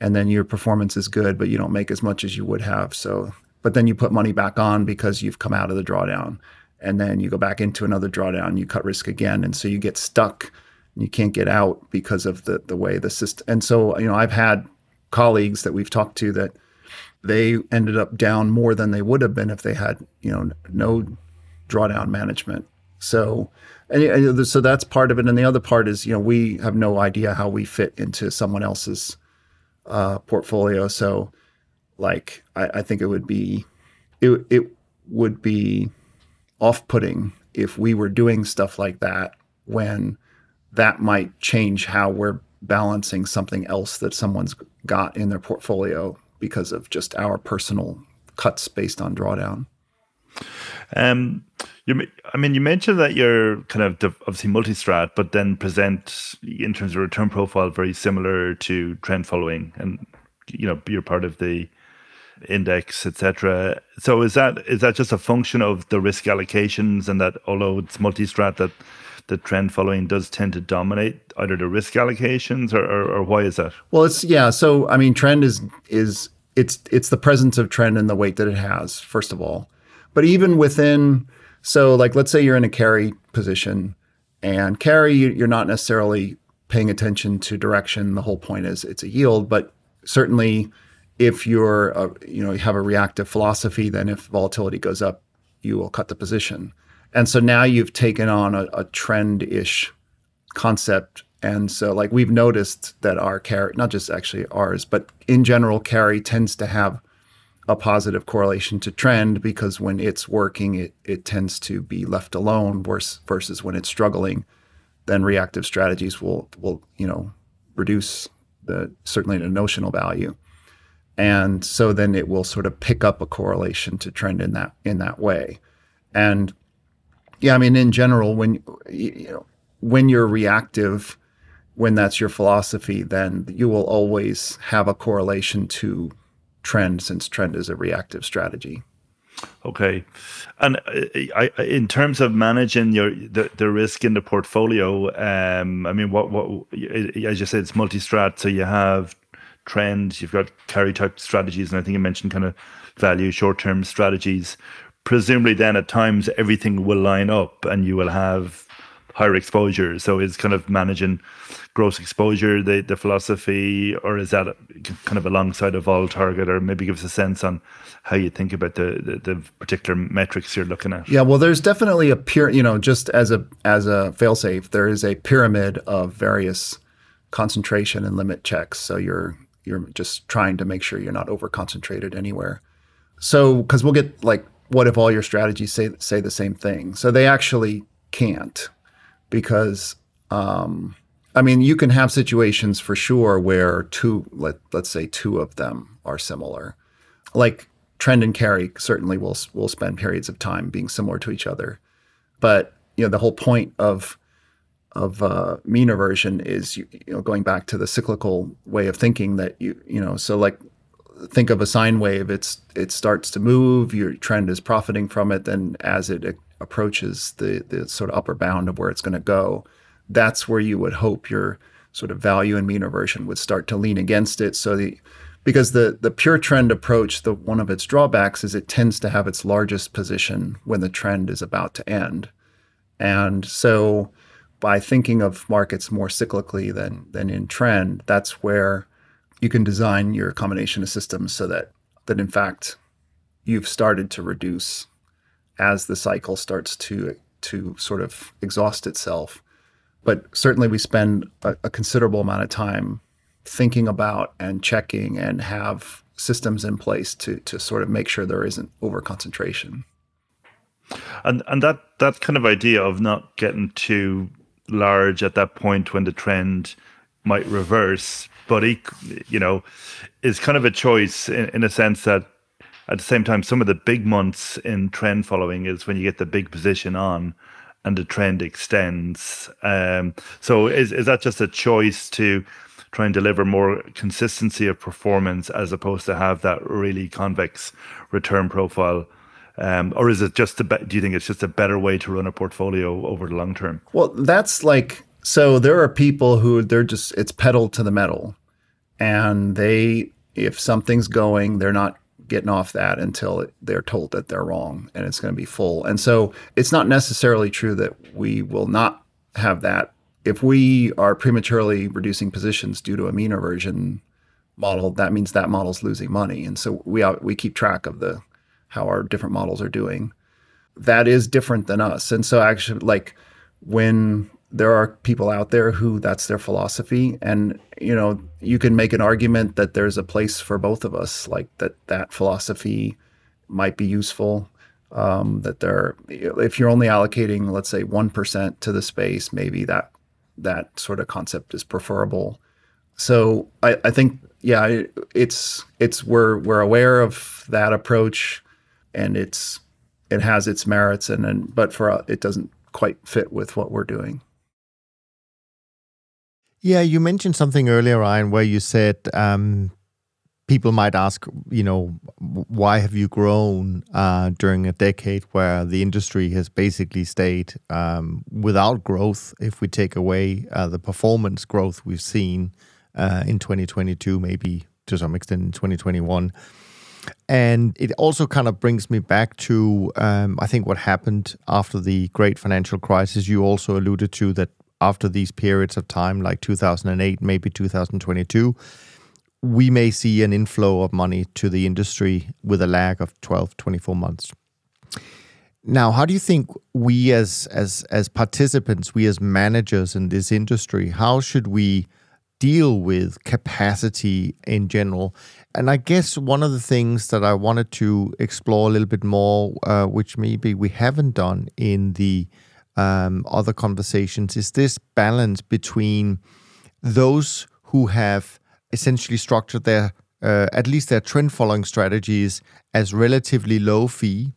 and then your performance is good, but you don't make as much as you would have. So, but then you put money back on because you've come out of the drawdown, and then you go back into another drawdown. You cut risk again, and so you get stuck. You can't get out because of the the way the system. And so, you know, I've had colleagues that we've talked to that they ended up down more than they would have been if they had you know no drawdown management. So and so that's part of it, and the other part is you know we have no idea how we fit into someone else's uh, portfolio. So, like, I, I think it would be it it would be off putting if we were doing stuff like that when that might change how we're balancing something else that someone's got in their portfolio because of just our personal cuts based on drawdown. Um, you, I mean, you mentioned that you're kind of obviously multi-strat, but then present in terms of return profile very similar to trend following, and you know you're part of the index, etc. So is that is that just a function of the risk allocations, and that although it's multi-strat, that the trend following does tend to dominate either the risk allocations, or, or, or why is that? Well, it's yeah. So I mean, trend is is it's it's the presence of trend and the weight that it has. First of all, but even within so, like, let's say you're in a carry position, and carry, you're not necessarily paying attention to direction. The whole point is it's a yield, but certainly if you're, a, you know, you have a reactive philosophy, then if volatility goes up, you will cut the position. And so now you've taken on a, a trend-ish concept. And so, like, we've noticed that our carry, not just actually ours, but in general, carry tends to have a positive correlation to trend because when it's working, it, it tends to be left alone worse versus when it's struggling, then reactive strategies will will, you know, reduce the certainly the notional value. And so then it will sort of pick up a correlation to trend in that in that way. And yeah, I mean in general, when you know when you're reactive, when that's your philosophy, then you will always have a correlation to trend since trend is a reactive strategy. Okay, and uh, I, in terms of managing your the, the risk in the portfolio, um, I mean, what what as you said, it's multi-strat, so you have trends, you've got carry type strategies, and I think you mentioned kind of value short term strategies. Presumably, then at times everything will line up, and you will have higher exposure. So it's kind of managing gross exposure, the, the philosophy, or is that kind of alongside a vol target, or maybe give us a sense on how you think about the, the, the particular metrics you're looking at? Yeah, well, there's definitely a peer, you know, just as a as a failsafe, there is a pyramid of various concentration and limit checks. So you're you're just trying to make sure you're not over concentrated anywhere. So because we'll get like, what if all your strategies say say the same thing? So they actually can't because um, I mean you can have situations for sure where two let let's say two of them are similar, like trend and carry certainly will will spend periods of time being similar to each other, but you know the whole point of of uh, mean reversion is you, you know going back to the cyclical way of thinking that you you know so like think of a sine wave it's it starts to move your trend is profiting from it then as it approaches the the sort of upper bound of where it's going to go, that's where you would hope your sort of value and mean reversion would start to lean against it. So the because the the pure trend approach, the one of its drawbacks is it tends to have its largest position when the trend is about to end. And so by thinking of markets more cyclically than than in trend, that's where you can design your combination of systems so that that in fact you've started to reduce as the cycle starts to to sort of exhaust itself. But certainly, we spend a, a considerable amount of time thinking about and checking and have systems in place to to sort of make sure there isn't over concentration. And and that that kind of idea of not getting too large at that point when the trend might reverse, but you know, is kind of a choice in, in a sense that at the same time, some of the big months in trend following is when you get the big position on and the trend extends. Um, so is, is that just a choice to try and deliver more consistency of performance as opposed to have that really convex return profile? Um, or is it just a be- do you think it's just a better way to run a portfolio over the long term? Well, that's like so there are people who they're just it's pedal to the metal, and they if something's going, they're not getting off that until they're told that they're wrong and it's going to be full. And so it's not necessarily true that we will not have that. If we are prematurely reducing positions due to a mean reversion model, that means that model's losing money. And so we we keep track of the how our different models are doing. That is different than us. And so actually like when there are people out there who that's their philosophy. And you know you can make an argument that there's a place for both of us like that that philosophy might be useful um, that there if you're only allocating let's say 1% to the space maybe that that sort of concept is preferable. So I, I think yeah it's it's we're we're aware of that approach and it's it has its merits and, and but for it doesn't quite fit with what we're doing yeah, you mentioned something earlier, Ryan, where you said um, people might ask, you know, why have you grown uh, during a decade where the industry has basically stayed um, without growth? If we take away uh, the performance growth we've seen uh, in 2022, maybe to some extent in 2021. And it also kind of brings me back to, um, I think, what happened after the great financial crisis. You also alluded to that after these periods of time, like 2008, maybe 2022, we may see an inflow of money to the industry with a lag of 12, 24 months. Now, how do you think we as as as participants, we as managers in this industry, how should we deal with capacity in general? And I guess one of the things that I wanted to explore a little bit more, uh, which maybe we haven't done in the um, other conversations is this balance between those who have essentially structured their uh, at least their trend following strategies as relatively low fee,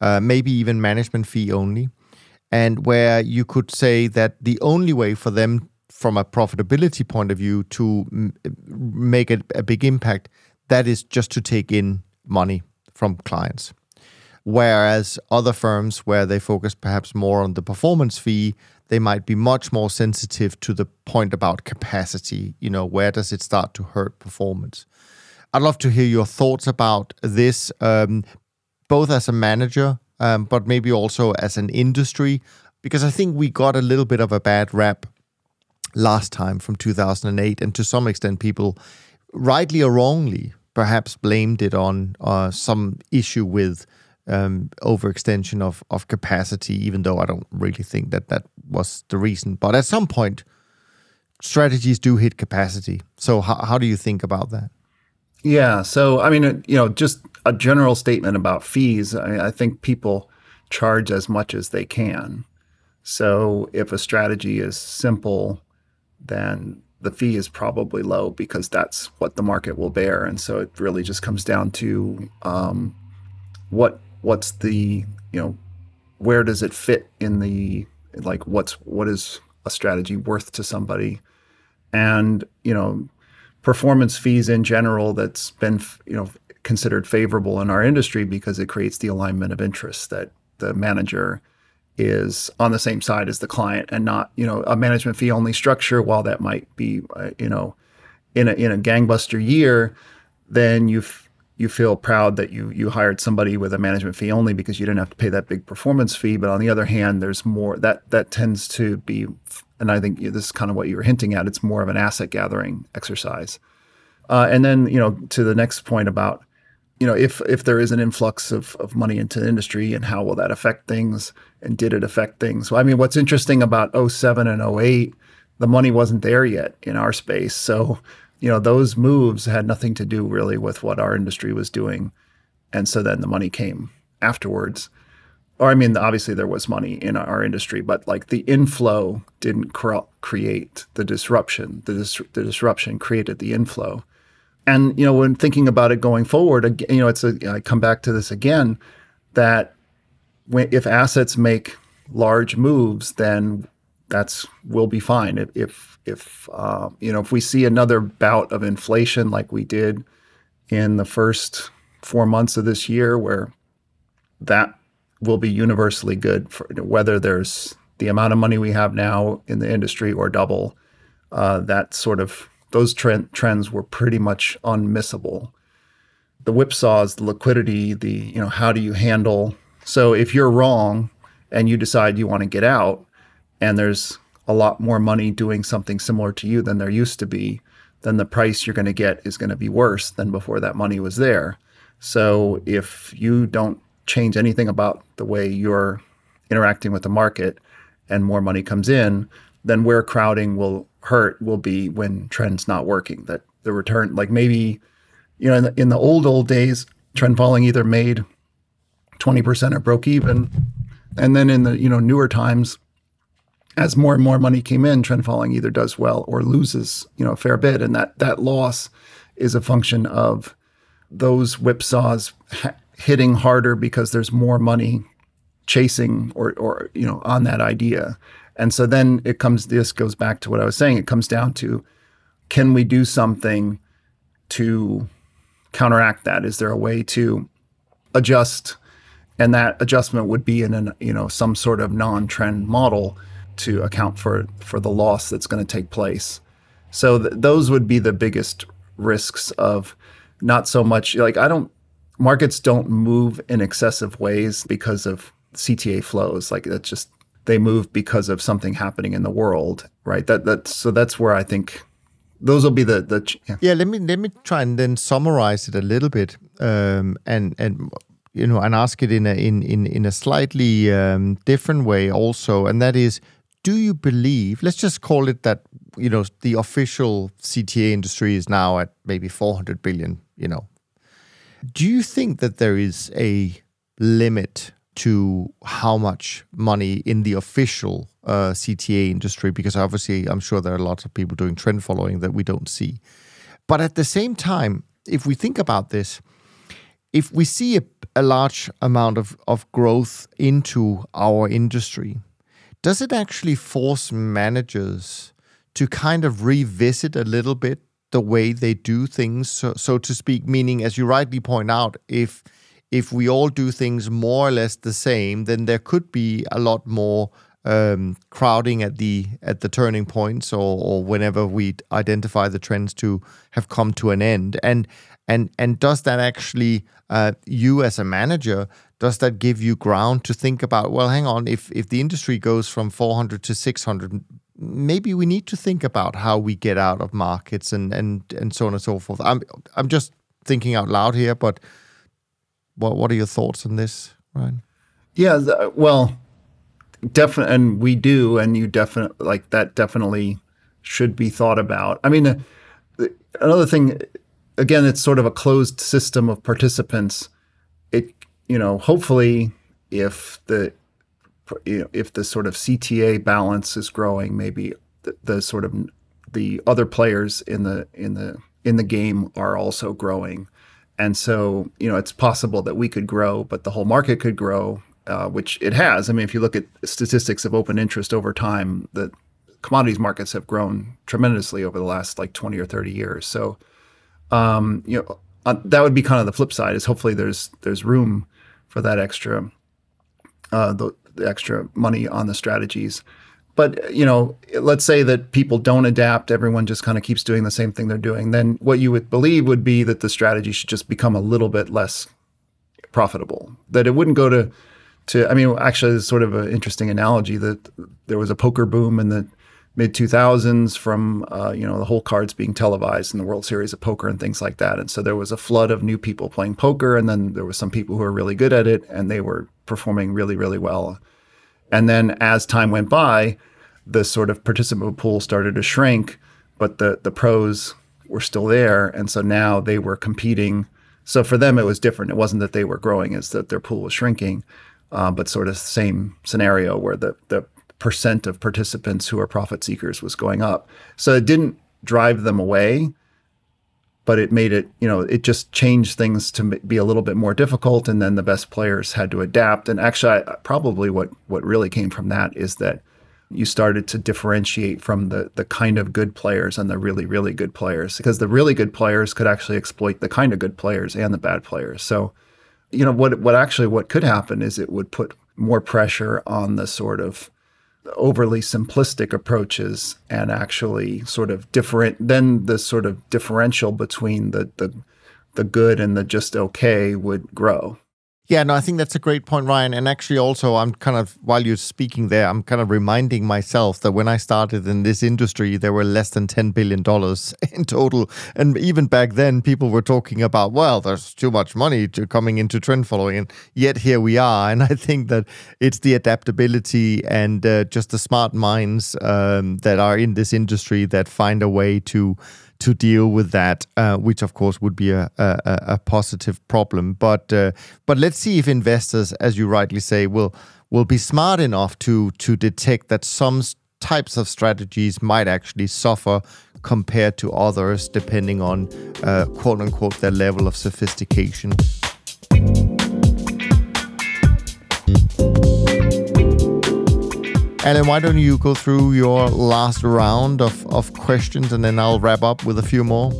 uh, maybe even management fee only, and where you could say that the only way for them from a profitability point of view to m- make a, a big impact that is just to take in money from clients. Whereas other firms, where they focus perhaps more on the performance fee, they might be much more sensitive to the point about capacity. You know, where does it start to hurt performance? I'd love to hear your thoughts about this, um, both as a manager, um, but maybe also as an industry, because I think we got a little bit of a bad rap last time from 2008, and to some extent, people, rightly or wrongly, perhaps blamed it on uh, some issue with um, overextension of of capacity, even though I don't really think that that was the reason. But at some point, strategies do hit capacity. So how how do you think about that? Yeah. So I mean, you know, just a general statement about fees. I, mean, I think people charge as much as they can. So if a strategy is simple, then the fee is probably low because that's what the market will bear. And so it really just comes down to um, what what's the you know where does it fit in the like what's what is a strategy worth to somebody? And you know performance fees in general that's been you know considered favorable in our industry because it creates the alignment of interests that the manager is on the same side as the client and not you know a management fee only structure. While that might be uh, you know in a in a gangbuster year then you've you feel proud that you you hired somebody with a management fee only because you didn't have to pay that big performance fee. But on the other hand, there's more that that tends to be, and I think this is kind of what you were hinting at. It's more of an asset gathering exercise. Uh, and then you know to the next point about you know if if there is an influx of of money into the industry and how will that affect things and did it affect things? Well, I mean, what's interesting about 07 and 08, the money wasn't there yet in our space, so you know, those moves had nothing to do really with what our industry was doing. And so then the money came afterwards. Or, I mean, obviously there was money in our industry, but like the inflow didn't cr- create the disruption. The, dis- the disruption created the inflow. And, you know, when thinking about it going forward, you know, it's a, I come back to this again that when, if assets make large moves, then that's we'll be fine. If if, if uh, you know if we see another bout of inflation like we did in the first four months of this year, where that will be universally good for whether there's the amount of money we have now in the industry or double. Uh, that sort of those trend, trends were pretty much unmissable. The whipsaws, the liquidity, the you know how do you handle? So if you're wrong and you decide you want to get out, and there's a lot more money doing something similar to you than there used to be, then the price you're going to get is going to be worse than before that money was there. So if you don't change anything about the way you're interacting with the market and more money comes in, then where crowding will hurt will be when trends not working. That the return, like maybe, you know, in the, in the old old days, trend following either made twenty percent or broke even, and then in the you know newer times, as more and more money came in, trend following either does well or loses you know a fair bit, and that that loss is a function of those whipsaws hitting harder because there's more money chasing or or you know on that idea. And so then it comes this goes back to what i was saying. It comes down to can we do something to counteract that? Is there a way to adjust? And that adjustment would be in an you know some sort of non-trend model to account for for the loss that's going to take place so th- those would be the biggest risks of not so much like i don't markets don't move in excessive ways because of CTA flows. Like that's just they move because of something happening in the world, right? That that so that's where I think those will be the the yeah. yeah let me let me try and then summarize it a little bit, um, and and you know, and ask it in a in in in a slightly um, different way also, and that is, do you believe? Let's just call it that. You know, the official CTA industry is now at maybe 400 billion. You know, do you think that there is a limit to how much money in the official uh, CTA industry, because obviously I'm sure there are lots of people doing trend following that we don't see. But at the same time, if we think about this, if we see a, a large amount of, of growth into our industry, does it actually force managers to kind of revisit a little bit the way they do things, so, so to speak? Meaning, as you rightly point out, if if we all do things more or less the same, then there could be a lot more um, crowding at the at the turning points or, or whenever we identify the trends to have come to an end. And and and does that actually uh, you as a manager does that give you ground to think about? Well, hang on, if if the industry goes from 400 to 600, maybe we need to think about how we get out of markets and and and so on and so forth. I'm I'm just thinking out loud here, but what What are your thoughts on this, Ryan? Yeah, the, well, definitely, and we do, and you definitely like that. Definitely should be thought about. I mean, uh, another thing, again, it's sort of a closed system of participants. You know, hopefully, if the you know, if the sort of CTA balance is growing, maybe the, the sort of the other players in the in the in the game are also growing. And so, you know, it's possible that we could grow, but the whole market could grow, uh, which it has. I mean, if you look at statistics of open interest over time, the commodities markets have grown tremendously over the last like 20 or 30 years. So, um, you know, uh, that would be kind of the flip side is hopefully there's there's room for that extra uh, the, the extra money on the strategies. But you know, let's say that people don't adapt, everyone just kind of keeps doing the same thing they're doing. Then what you would believe would be that the strategy should just become a little bit less profitable. That it wouldn't go to to I mean, actually it's sort of an interesting analogy that there was a poker boom in the mid 2000s from uh, you know the whole cards being televised in the World Series of poker and things like that. And so there was a flood of new people playing poker, and then there were some people who were really good at it, and they were performing really really well and then as time went by, the sort of participant pool started to shrink, but the the pros were still there, and so now they were competing. So for them, it was different. It wasn't that they were growing; it's that their pool was shrinking, uh, but sort of same scenario where the the percent of participants who are profit seekers was going up. So it didn't drive them away but it made it, you know, it just changed things to be a little bit more difficult. And then the best players had to adapt. And actually, I, probably what what really came from that is that you started to differentiate from the the kind of good players and the really really good players because the really good players could actually exploit the kind of good players and the bad players. So, you know, what what actually what could happen is it would put more pressure on the sort of overly simplistic approaches and actually sort of different then the sort of differential between the the the good and the just okay would grow. Yeah, no, I think that's a great point, Ryan. And actually, also, I'm kind of, while you're speaking there, I'm kind of reminding myself that when I started in this industry, there were less than $10 billion in total. And even back then, people were talking about, well, there's too much money to coming into trend following. And yet here we are. And I think that it's the adaptability and uh, just the smart minds um, that are in this industry that find a way to to deal with that, uh, which of course would be a, a, a positive problem. But uh, but let's see if investors, as you rightly say, will will be smart enough to to detect that some types of strategies might actually suffer compared to others, depending on uh, quote unquote their level of sophistication. Alan, why don't you go through your last round of, of questions and then I'll wrap up with a few more?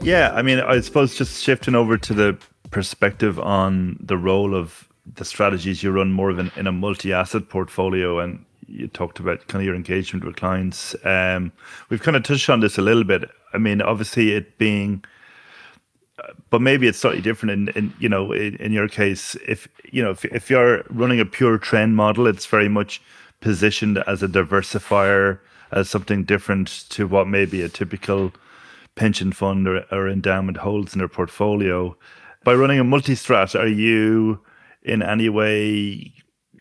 Yeah, I mean, I suppose just shifting over to the perspective on the role of the strategies you run more of an, in a multi-asset portfolio and you talked about kind of your engagement with clients. Um, we've kind of touched on this a little bit. I mean, obviously it being, but maybe it's slightly different in, in you know, in, in your case, if, you know, if, if you're running a pure trend model, it's very much positioned as a diversifier, as something different to what maybe a typical pension fund or, or endowment holds in their portfolio. By running a multi-strat, are you in any way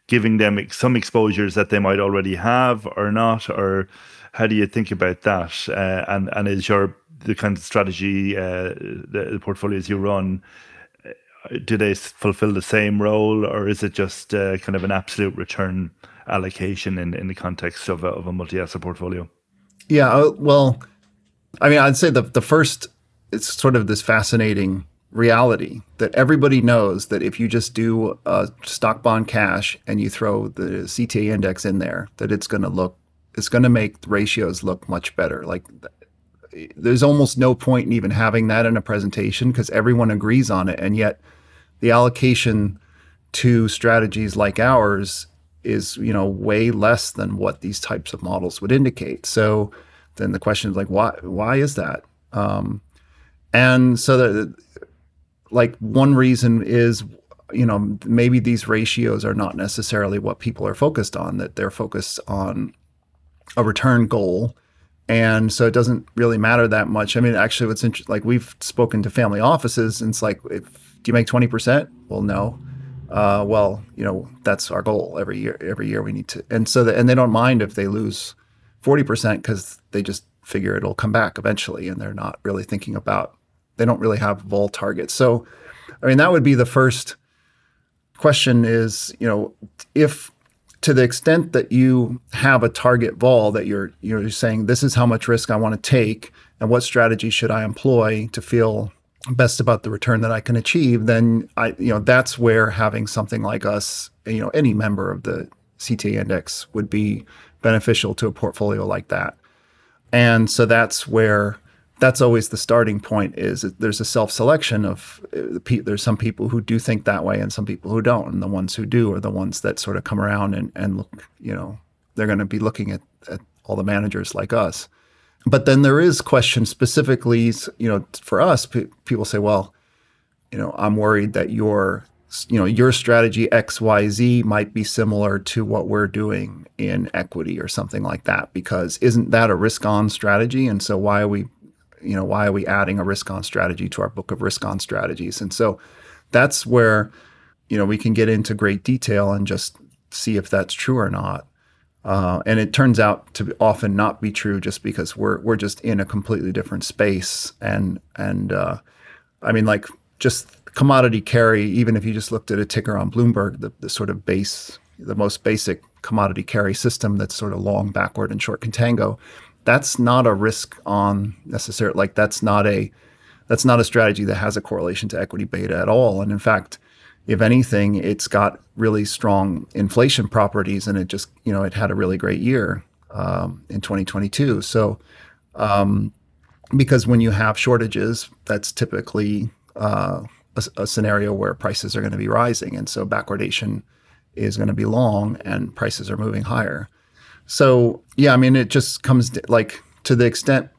giving them some exposures that they might already have or not, or how do you think about that? Uh, and and is your the kind of strategy uh, the, the, portfolios you run uh, do they fulfill the same role, or is it just uh, kind of an absolute return allocation in, in the context of a, of a multi-asset portfolio? Yeah, uh, well, I mean, I'd say the the first it's sort of this fascinating reality that everybody knows that if you just do a stock bond cash and you throw the CTA index in there, that it's going to look it's going to make ratios look much better. Like there's almost no point in even having that in a presentation because everyone agrees on it, and yet the allocation to strategies like ours is you know way less than what these types of models would indicate. So then the question is like why why is that? Um, and so that like one reason is you know maybe these ratios are not necessarily what people are focused on that they're focused on a return goal and so it doesn't really matter that much i mean actually what's interesting like we've spoken to family offices and it's like if do you make 20% well no uh, well, you know, that's our goal every year. Every year we need to, and so and they don't mind if they lose forty percent because they just figure it'll come back eventually, and they're not really thinking about. They don't really have vol targets. So, I mean, that would be the first question: is you know, if to the extent that you have a target vol that you're you're saying this is how much risk I want to take, and what strategy should I employ to feel best about the return that I can achieve, then I, you know, that's where having something like us, you know, any member of the CTA index would be beneficial to a portfolio like that. And so that's where that's always the starting point is there's a self-selection of uh, there's some people who do think that way and some people who don't and the ones who do are the ones that sort of come around and, and look you know they're going to be looking at, at all the managers like us but then there is questions specifically, you know, for us, p- people say, well, you know, I'm worried that your, you know, your strategy X, Y, Z might be similar to what we're doing in equity or something like that, because isn't that a risk on strategy? And so why are we, you know, why are we adding a risk on strategy to our book of risk on strategies? And so that's where, you know, we can get into great detail and just see if that's true or not. Uh, and it turns out to often not be true just because we're we're just in a completely different space. And and uh, I mean like just commodity carry even if you just looked at a ticker on Bloomberg the, the sort of base the most basic commodity carry system that's sort of long backward and short contango that's not a risk on necessarily like that's not a that's not a strategy that has a correlation to equity beta at all. And in fact if anything, it's got really strong inflation properties, and it just you know it had a really great year um, in 2022. So um, because when you have shortages, that's typically uh, a, a, scenario where prices are going to be rising, and so backwardation is going to be long, and prices are moving higher. So yeah, I mean, it just comes to, like to the extent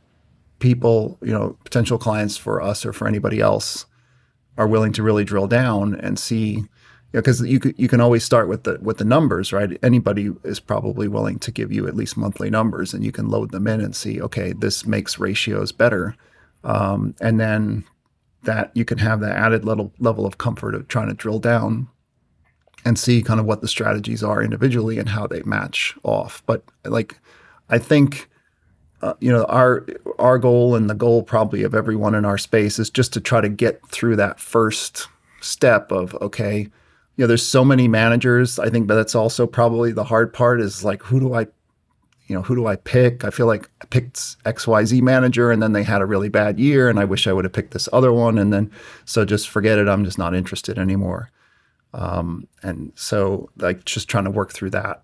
people, you know, potential clients for us or for anybody else are willing to really drill down and see because you could, you can always start with the with the numbers, right? Anybody is probably willing to give you at least monthly numbers, and you can load them in and see, okay, this makes ratios better, um, and then that you can have that added level level of comfort of trying to drill down and see kind of what the strategies are individually and how they match off. But like, I think. Uh, you know our our goal and the goal probably of everyone in our space is just to try to get through that first step of okay you know there's so many managers. I think but that's also probably the hard part is like who do i you know who do i pick? I feel like i picked xyz manager and then they had a really bad year and i wish i would have picked this other one and then so just forget it. I'm just not interested anymore. Um, and so like just trying to work through that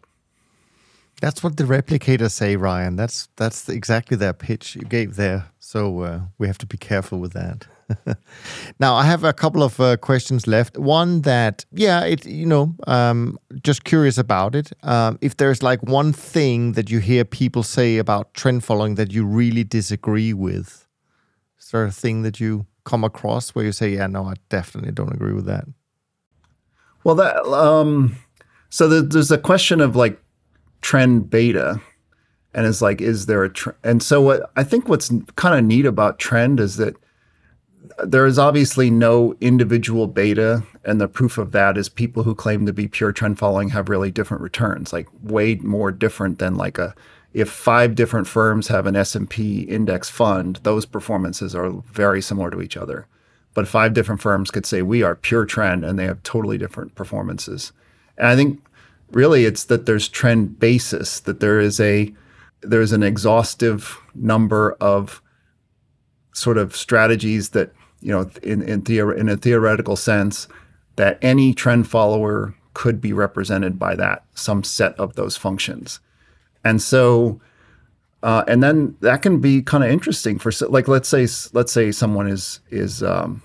That's what the replicators say, Ryan. That's that's exactly their pitch you gave there. So uh, we have to be careful with that. now I have a couple of uh, questions left. One that, yeah, it you know, um, just curious about it. Um, if there's like one thing that you hear people say about trend following that you really disagree with, is there a thing that you come across where you say, yeah, no, I definitely don't agree with that? Well, that um, so the, there's a question of like trend beta, and it's like, is there a trend? And so what I think what's kind of neat about trend is that there is obviously no individual beta, and the proof of that is people who claim to be pure trend following have really different returns, like way more different than like a if five different firms have an S&P index fund, those performances are very similar to each other. But five different firms could say we are pure trend and they have totally different performances. And I think really it's that there's trend basis, that there is a there's an exhaustive number of sort of strategies that you know in in, theor- in a theoretical sense that any trend follower could be represented by that some set of those functions. And so uh, and then that can be kind of interesting for like let's say let's say someone is is um,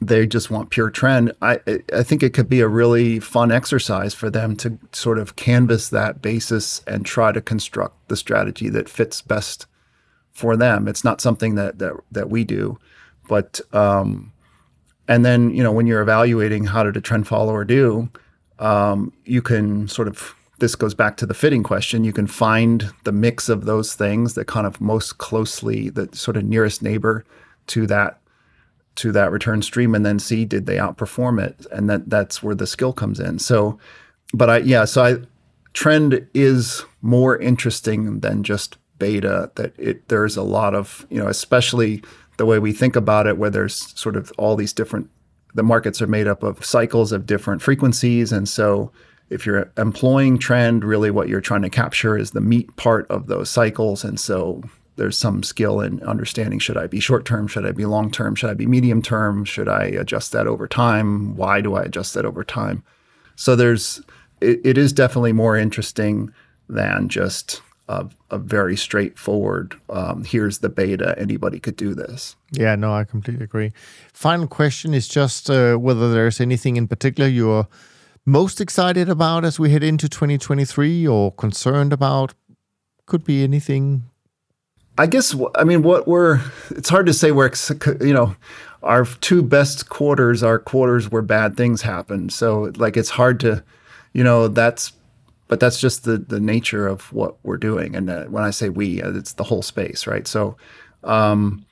they just want pure trend i i think it could be a really fun exercise for them to sort of canvas that basis and try to construct the strategy that fits best for them it's not something that that, that we do but um, and then you know when you're evaluating how did a trend follower do um, you can sort of this goes back to the fitting question. You can find the mix of those things that kind of most closely, the sort of nearest neighbor to that to that return stream, and then see did they outperform it, and that that's where the skill comes in. So, but I yeah, so I trend is more interesting than just beta. That it there's a lot of you know, especially the way we think about it, where there's sort of all these different the markets are made up of cycles of different frequencies, and so if you're employing trend, really what you're trying to capture is the meat part of those cycles. And so there's some skill in understanding should I be short term, should I be long term, should I be medium term, should I adjust that over time? Why do I adjust that over time? So there's it, it is definitely more interesting than just a, a very straightforward um, here's the beta anybody could do this yeah no i completely agree final question is just uh, whether there's anything in particular you're most excited about as we head into 2023 or concerned about? Could be anything. I guess, I mean, what we're, it's hard to say where, you know, our two best quarters are quarters where bad things happen. So, like, it's hard to, you know, that's, but that's just the, the nature of what we're doing. And uh, when I say we, uh, it's the whole space, right? So, um,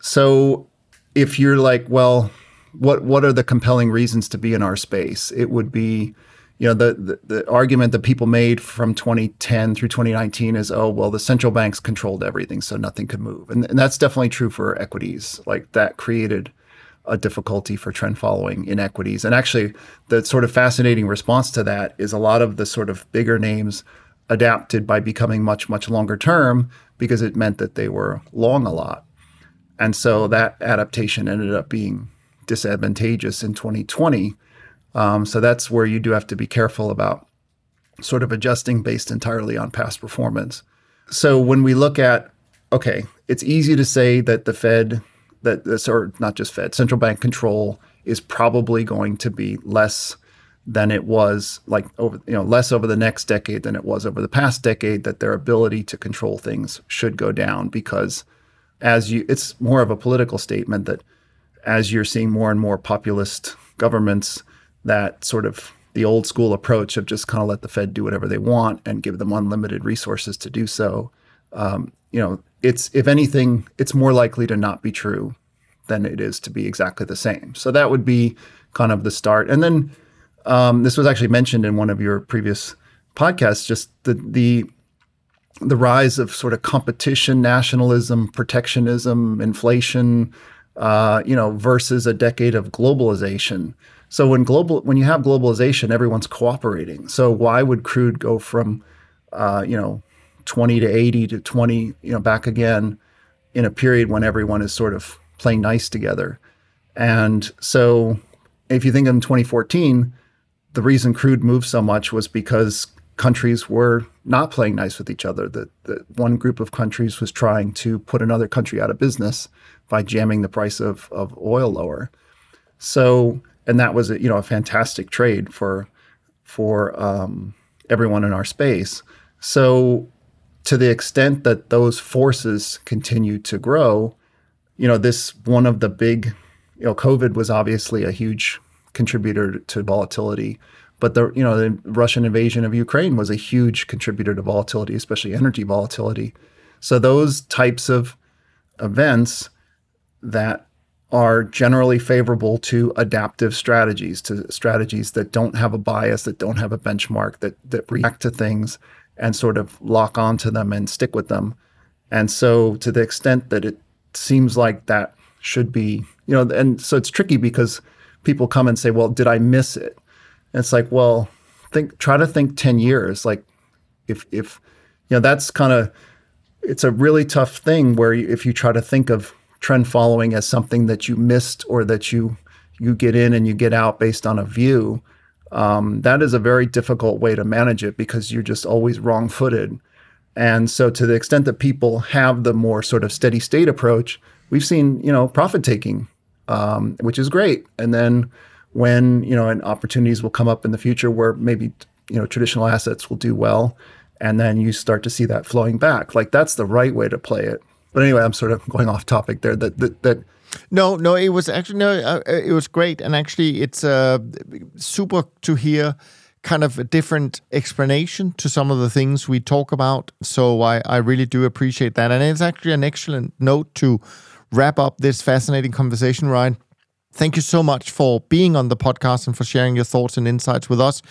so if you're like, well, what what are the compelling reasons to be in our space? It would be, you know, the, the, the argument that people made from 2010 through 2019 is, oh, well, the central banks controlled everything, so nothing could move, and, and that's definitely true for equities. Like that created a difficulty for trend following in equities, and actually, the sort of fascinating response to that is a lot of the sort of bigger names adapted by becoming much much longer term because it meant that they were long a lot. And so that adaptation ended up being disadvantageous in 2020. Um, so that's where you do have to be careful about sort of adjusting based entirely on past performance. So when we look at, okay, it's easy to say that the Fed, that this, or not just Fed, central bank control is probably going to be less than it was like over you know less over the next decade than it was over the past decade that their ability to control things should go down because as you it's more of a political statement that as you're seeing more and more populist governments, that sort of the old school approach of just kind of let the Fed do whatever they want and give them unlimited resources to do so. Um, you know, it's if anything, it's more likely to not be true than it is to be exactly the same. So that would be kind of the start. And then um, this was actually mentioned in one of your previous podcasts. Just the the the rise of sort of competition, nationalism, protectionism, inflation, uh, you know, versus a decade of globalization. So when global when you have globalization, everyone's cooperating. So why would crude go from uh, you know 20 to 80 to 20 you know back again in a period when everyone is sort of playing nice together? And so if you think in 2014, the reason crude moved so much was because countries were not playing nice with each other. That one group of countries was trying to put another country out of business by jamming the price of, of oil lower. So and that was a, you know a fantastic trade for for um, everyone in our space. So to the extent that those forces continue to grow, you know, this one of the big, you know, COVID was obviously a huge contributor to volatility, but the you know the Russian invasion of Ukraine was a huge contributor to volatility, especially energy volatility. So those types of events that are generally favorable to adaptive strategies, to strategies that don't have a bias, that don't have a benchmark, that that react to things and sort of lock onto them and stick with them. And so to the extent that it seems like that should be, you know, and so it's tricky because people come and say, "Well, did I miss it?" And it's like, "Well, think try to think 10 years like if if you know, that's kind of it's a really tough thing where if you try to think of trend following as something that you missed or that you you get in and you get out based on a view, um, that is a very difficult way to manage it because you're just always wrong footed. And so, to the extent that people have the more sort of steady state approach, we've seen you know profit taking, um, which is great. And then when you know and opportunities will come up in the future where maybe you know traditional assets will do well, and then you start to see that flowing back. Like that's the right way to play it. But anyway, I'm sort of going off topic there. That that, that no, no, it was actually no, uh, uh, it was great, and actually, it's uh, super to hear kind of a different explanation to some of the things we talk about. So I I really do appreciate that, and it's actually an excellent note to wrap up this fascinating conversation, Ryan. Thank you so much for being on the podcast and for sharing your thoughts and insights with us.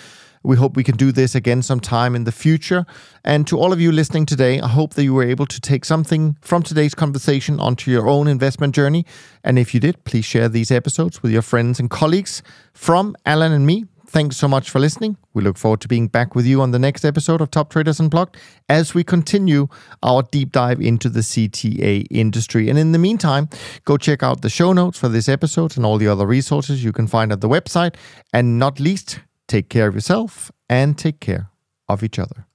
We hope we can do this again sometime in the future. And to all of you listening today, I hope that you were able to take something from today's conversation onto your own investment journey. And if you did, please share these episodes with your friends and colleagues. From Alan and me, thanks so much for listening. We look forward to being back with you on the next episode of Top Traders Unplugged as we continue our deep dive into the CTA industry. And in the meantime, go check out the show notes for this episode and all the other resources you can find at the website. And not least, Take care of yourself and take care of each other.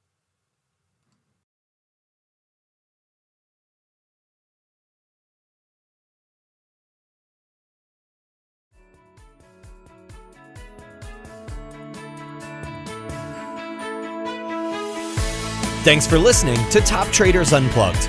Thanks for listening to Top Traders Unplugged.